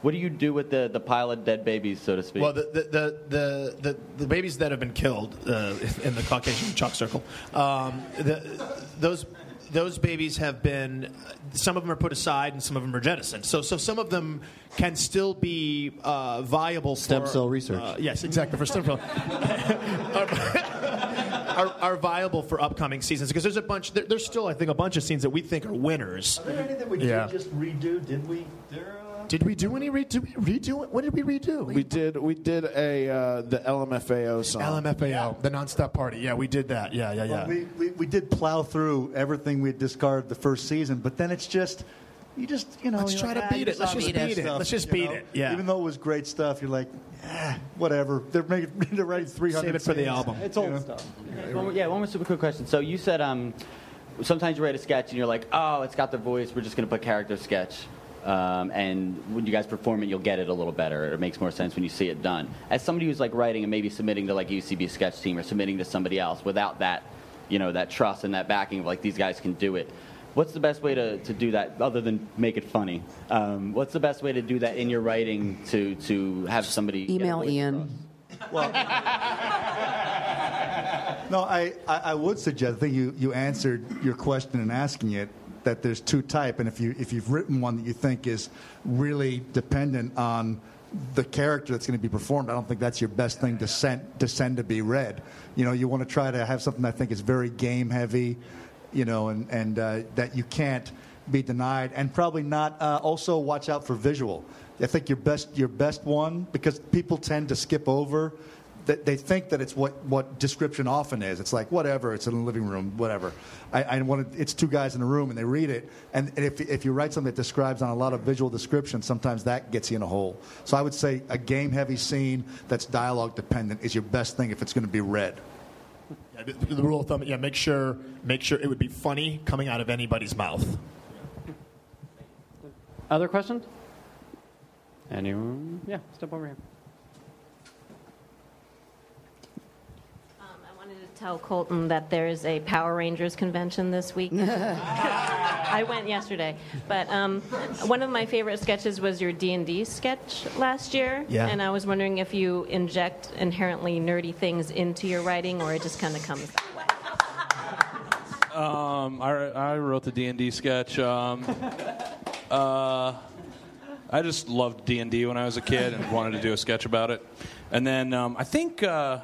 What do you do with the, the pile of dead babies, so to speak? Well, the the, the, the, the, the babies that have been killed uh, in the Caucasian chalk circle, um, the, those those babies have been some of them are put aside and some of them are jettisoned. So so some of them can still be uh, viable Stem for, cell research. uh, yes, exactly for stem cell. are, are viable for upcoming seasons because there's a bunch. There, there's still, I think, a bunch of scenes that we think are winners. Are there any that we Yeah. did just redo? Did we? Did we do any redo? Redo? What did we redo? We did we did a uh, the LMFAO song. LMFAO, the nonstop party. Yeah, we did that. Yeah, yeah, yeah. Well, we, we, we did plow through everything we had discarded the first season, but then it's just, you just, you know. Let's you're try like, to "Ah, beat you it. Let's saw just me that beat it. stuff," Let's just you beat know? it. Yeah. Even though it was great stuff, you're like, ah, whatever. They're making, they're writing 300 Save it for the scenes. album. It's old stuff. One more- yeah, one more super quick question. So you said um, sometimes you write a sketch and you're like, oh, it's got the voice. We're just going to put character sketch. Um, and when you guys perform it, you'll get it a little better. It makes more sense when you see it done. As somebody who's like writing and maybe submitting to like UCB sketch team or submitting to somebody else without that, you know, that trust and that backing of like these guys can do it. What's the best way to, to do that other than make it funny? Um, what's the best way to do that in your writing to, to have somebody get a Email voice Ian. No, I, I, I would suggest. I think you, you answered your question in asking it that there's two type, and if you if you've written one that you think is really dependent on the character that's going to be performed, I don't think that's your best thing to send to send to be read. You know, you want to try to have something I think is very game heavy, you know, and and uh, that you can't be denied, and probably not. Uh, also, watch out for visual. I think your best your best one because people tend to skip over they think that it's what, what description often is. It's like whatever. It's in the living room, whatever. I, I want it's two guys in a room and they read it. And, and if, if you write something that describes on a lot of visual description, sometimes that gets you in a hole. So I would say a game heavy scene that's dialogue dependent is your best thing if it's going to be read. Yeah, the, the rule of thumb, yeah, make sure make sure it would be funny coming out of anybody's mouth. Other questions? Anyone? Yeah, step over here. I wanted to tell Colton that there is a Power Rangers convention this week. I went yesterday, but um, one of my favorite sketches was your D and D sketch last year, Yeah. and I was wondering if you inject inherently nerdy things into your writing, or it just kind of comes that way. Um, I, I wrote the D and D sketch. Um, uh, I just loved D and D when I was a kid and wanted to do a sketch about it. And then um, I think uh,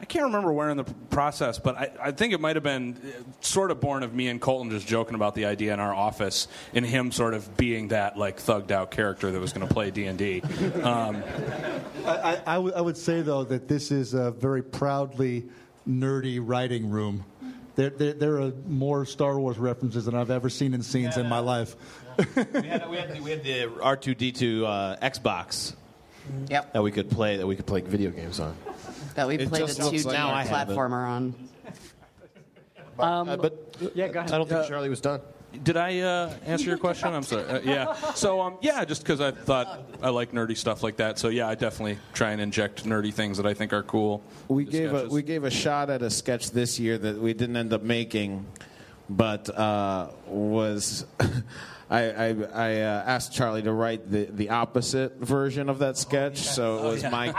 I can't remember where in the process, but I, I think it might have been uh, sort of born of me and Colton just joking about the idea in our office, and him sort of being that like thugged out character that was going to play D and D. Um, I, I, I would- say, though, that this is a very proudly nerdy writing room. There, there, there are more Star Wars references than I've ever seen in scenes in my life. we, had, we, had the, we had the R2D2 uh, Xbox. Yep. That we could play. That we could play video games on. That we It played a two like- Now I have it. platformer on. Um, Uh, but yeah, go ahead. I don't think Uh, Charlie was done. Did I uh, answer your question? I'm sorry. Uh, yeah. So um, yeah, just because I thought I like nerdy stuff like that. So yeah, I definitely try and inject nerdy things that I think are cool. We to gave a we gave a shot at a sketch this year that we didn't end up making, but uh, was I I, I uh, asked Charlie to write the, the opposite version of that sketch. So it was my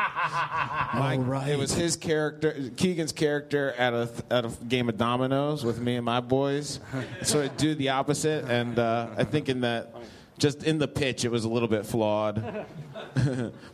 my it was his character Keegan's character at a at a game of dominoes with me and my boys. So I do the opposite, and uh, I think in that. Just in the pitch, it was a little bit flawed,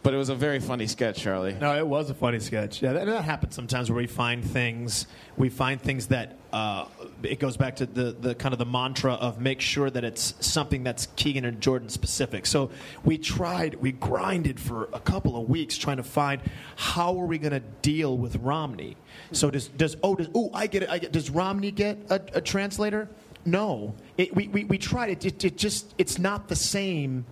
but it was a very funny sketch, Charlie. No, it was a funny sketch. Yeah, that, that happens sometimes where we find things. We find things that uh, it goes back to the, the kind of the mantra of make sure that it's something that's Keegan and Jordan specific. So we tried, we grinded for a couple of weeks trying to find how are we going to deal with Romney. So does does oh does oh I get it I get does Romney get a, a translator? No, it, we, we we tried it. it. It just it's not the same.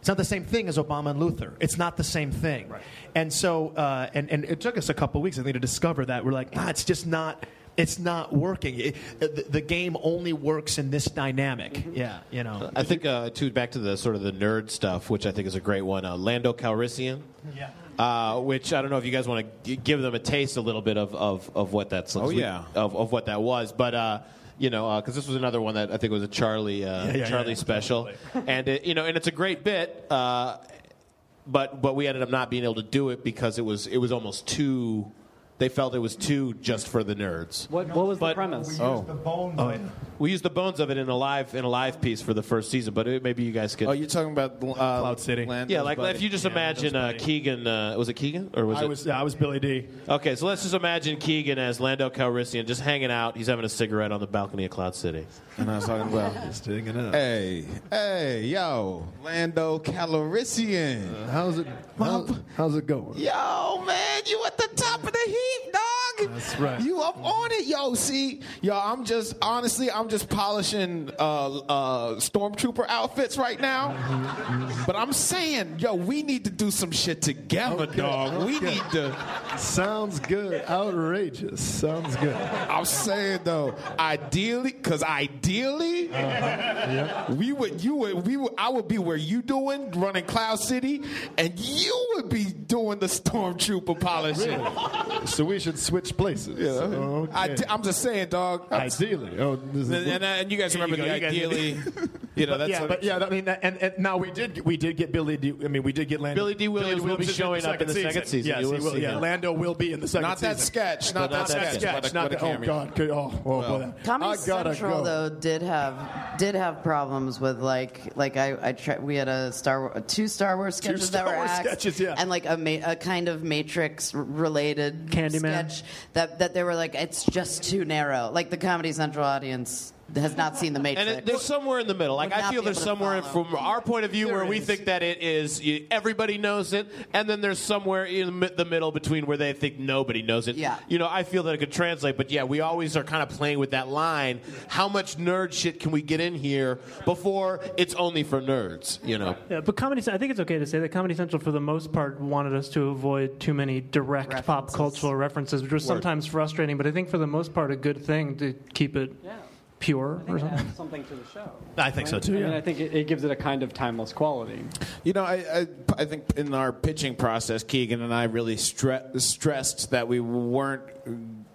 It's not the same thing as Obama and Luther. It's not the same thing. And so, uh, and, and it took us a couple weeks, I think, to discover that. We're like, ah, it's just not. it's not working. It, the, the game only works in this dynamic. Mm-hmm. Yeah, you know. I think uh, too back to the sort of the nerd stuff, which I think is a great one. Uh, Lando Calrissian. Yeah. Uh, which I don't know if you guys want to give them a taste a little bit of, of, of what that's Oh, yeah. of, of what that was, but uh, you know because this was another one that I think was a Charlie uh, Yeah, yeah, Charlie yeah, special, and it, you know and it's a great bit, uh, but but we ended up not being able to do it because it was it was almost too. They felt it was too just for the nerds. What, what was the premise? Oh. The bones. Oh, yeah. We used the bones of it in a live in a live piece for the first season, but it, maybe you guys could. Oh, you're talking about uh, Cloud City. yeah, like if you just imagine uh, Keegan. Uh, was it Keegan or was I it? was I was Billy Dee. Okay, so let's just imagine Keegan as Lando Calrissian just hanging out. He's having a cigarette on the balcony of Cloud City. And I was talking about Just hanging out. Hey, hey, yo, Lando Calrissian. How's it? How's, how's it going? Yo, man, you at the top of the heap, dog. That's right. You up on it, yo. See, yo, I'm just honestly, I'm just polishing uh, uh, stormtrooper outfits right now. Mm-hmm, But I'm saying, yo, we need to do some shit together, Okay, dog. We need to. Sounds good. Outrageous. Sounds good. I'm saying though, ideally, because ideally, Uh-huh. we would, you would, we would, I would be where you doing, running Cloud City, and you doing the stormtrooper polishing. So we should switch places. Yeah. Okay. I, am just saying, dog. Ideally. Oh, this And, is, and, and you guys remember you the go, ideally, you know, that's yeah, but yeah, I mean, that- and, and now we did we did get Billy Dee. I mean, we did get Lando. Billy Dee. Williams will be showing up in the second season. Yes, You he will will. see Yeah, him. Lando will be in the second not season. that sketch, not, Not that that sketch, sketch. Not but a the, oh. God. Good. Oh, oh, Well, boy. Comedy Central go. though did have did have problems with like like I I tri- we had a Star two Star Wars sketches Star that were Wars axed, sketches, yeah. and like a ma- a kind of Matrix related Candyman. sketch that that they were like it's just too narrow. Like the Comedy Central audience has not seen the Matrix. And it, there's somewhere in the middle. Like I feel there's somewhere from our point of view There where we think that it is you, everybody knows it, and then there's somewhere in the middle between where they think nobody knows it. Yeah. You know, I feel that it could translate, but yeah, we always are kind of playing with that line. How much nerd shit can we get in here before it's only for nerds? You know. Yeah, but Comedy I think it's okay to say that Comedy Central, for the most part, wanted us to avoid too many direct pop cultural references, which was sometimes frustrating. But I think for the most part, a good thing to keep it pure or something. adds something to the show. I think so too. I mean, I think it, it gives it a kind of timeless quality. You know, I, I, I think in our pitching process, Keegan and I really stre- stressed that we weren't.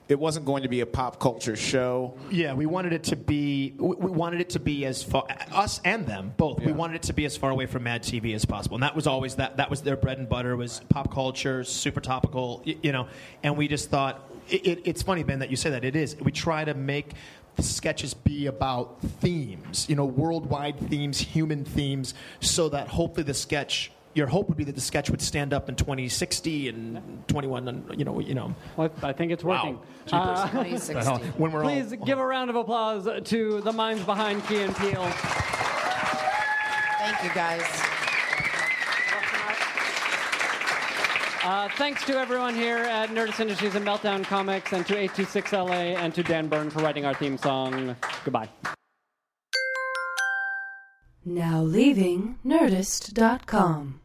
It wasn't going to be a pop culture show. Yeah, we wanted it to be. We we wanted it to be as far us and them both. We wanted it to be as far away from Mad TV as possible, and that was always that. That was their bread and butter was pop culture, super topical, y- you know. And we just thought it, it, it's funny, Ben, that you say that. It is. We try to make the sketches be about themes, you know, worldwide themes, human themes, so that hopefully the sketch. Your hope would be that the sketch would stand up in 2060 and 21, and you know, you know. Well, I think it's working. Wow. Uh, 2060. When we're please all, give a round of applause to the minds behind Key and Peele. Thank you guys. Uh, thanks to everyone here at Nerdist Industries and Meltdown Comics, and to 826LA, and to Dan Byrne for writing our theme song. Goodbye. Now leaving Nerdist.com.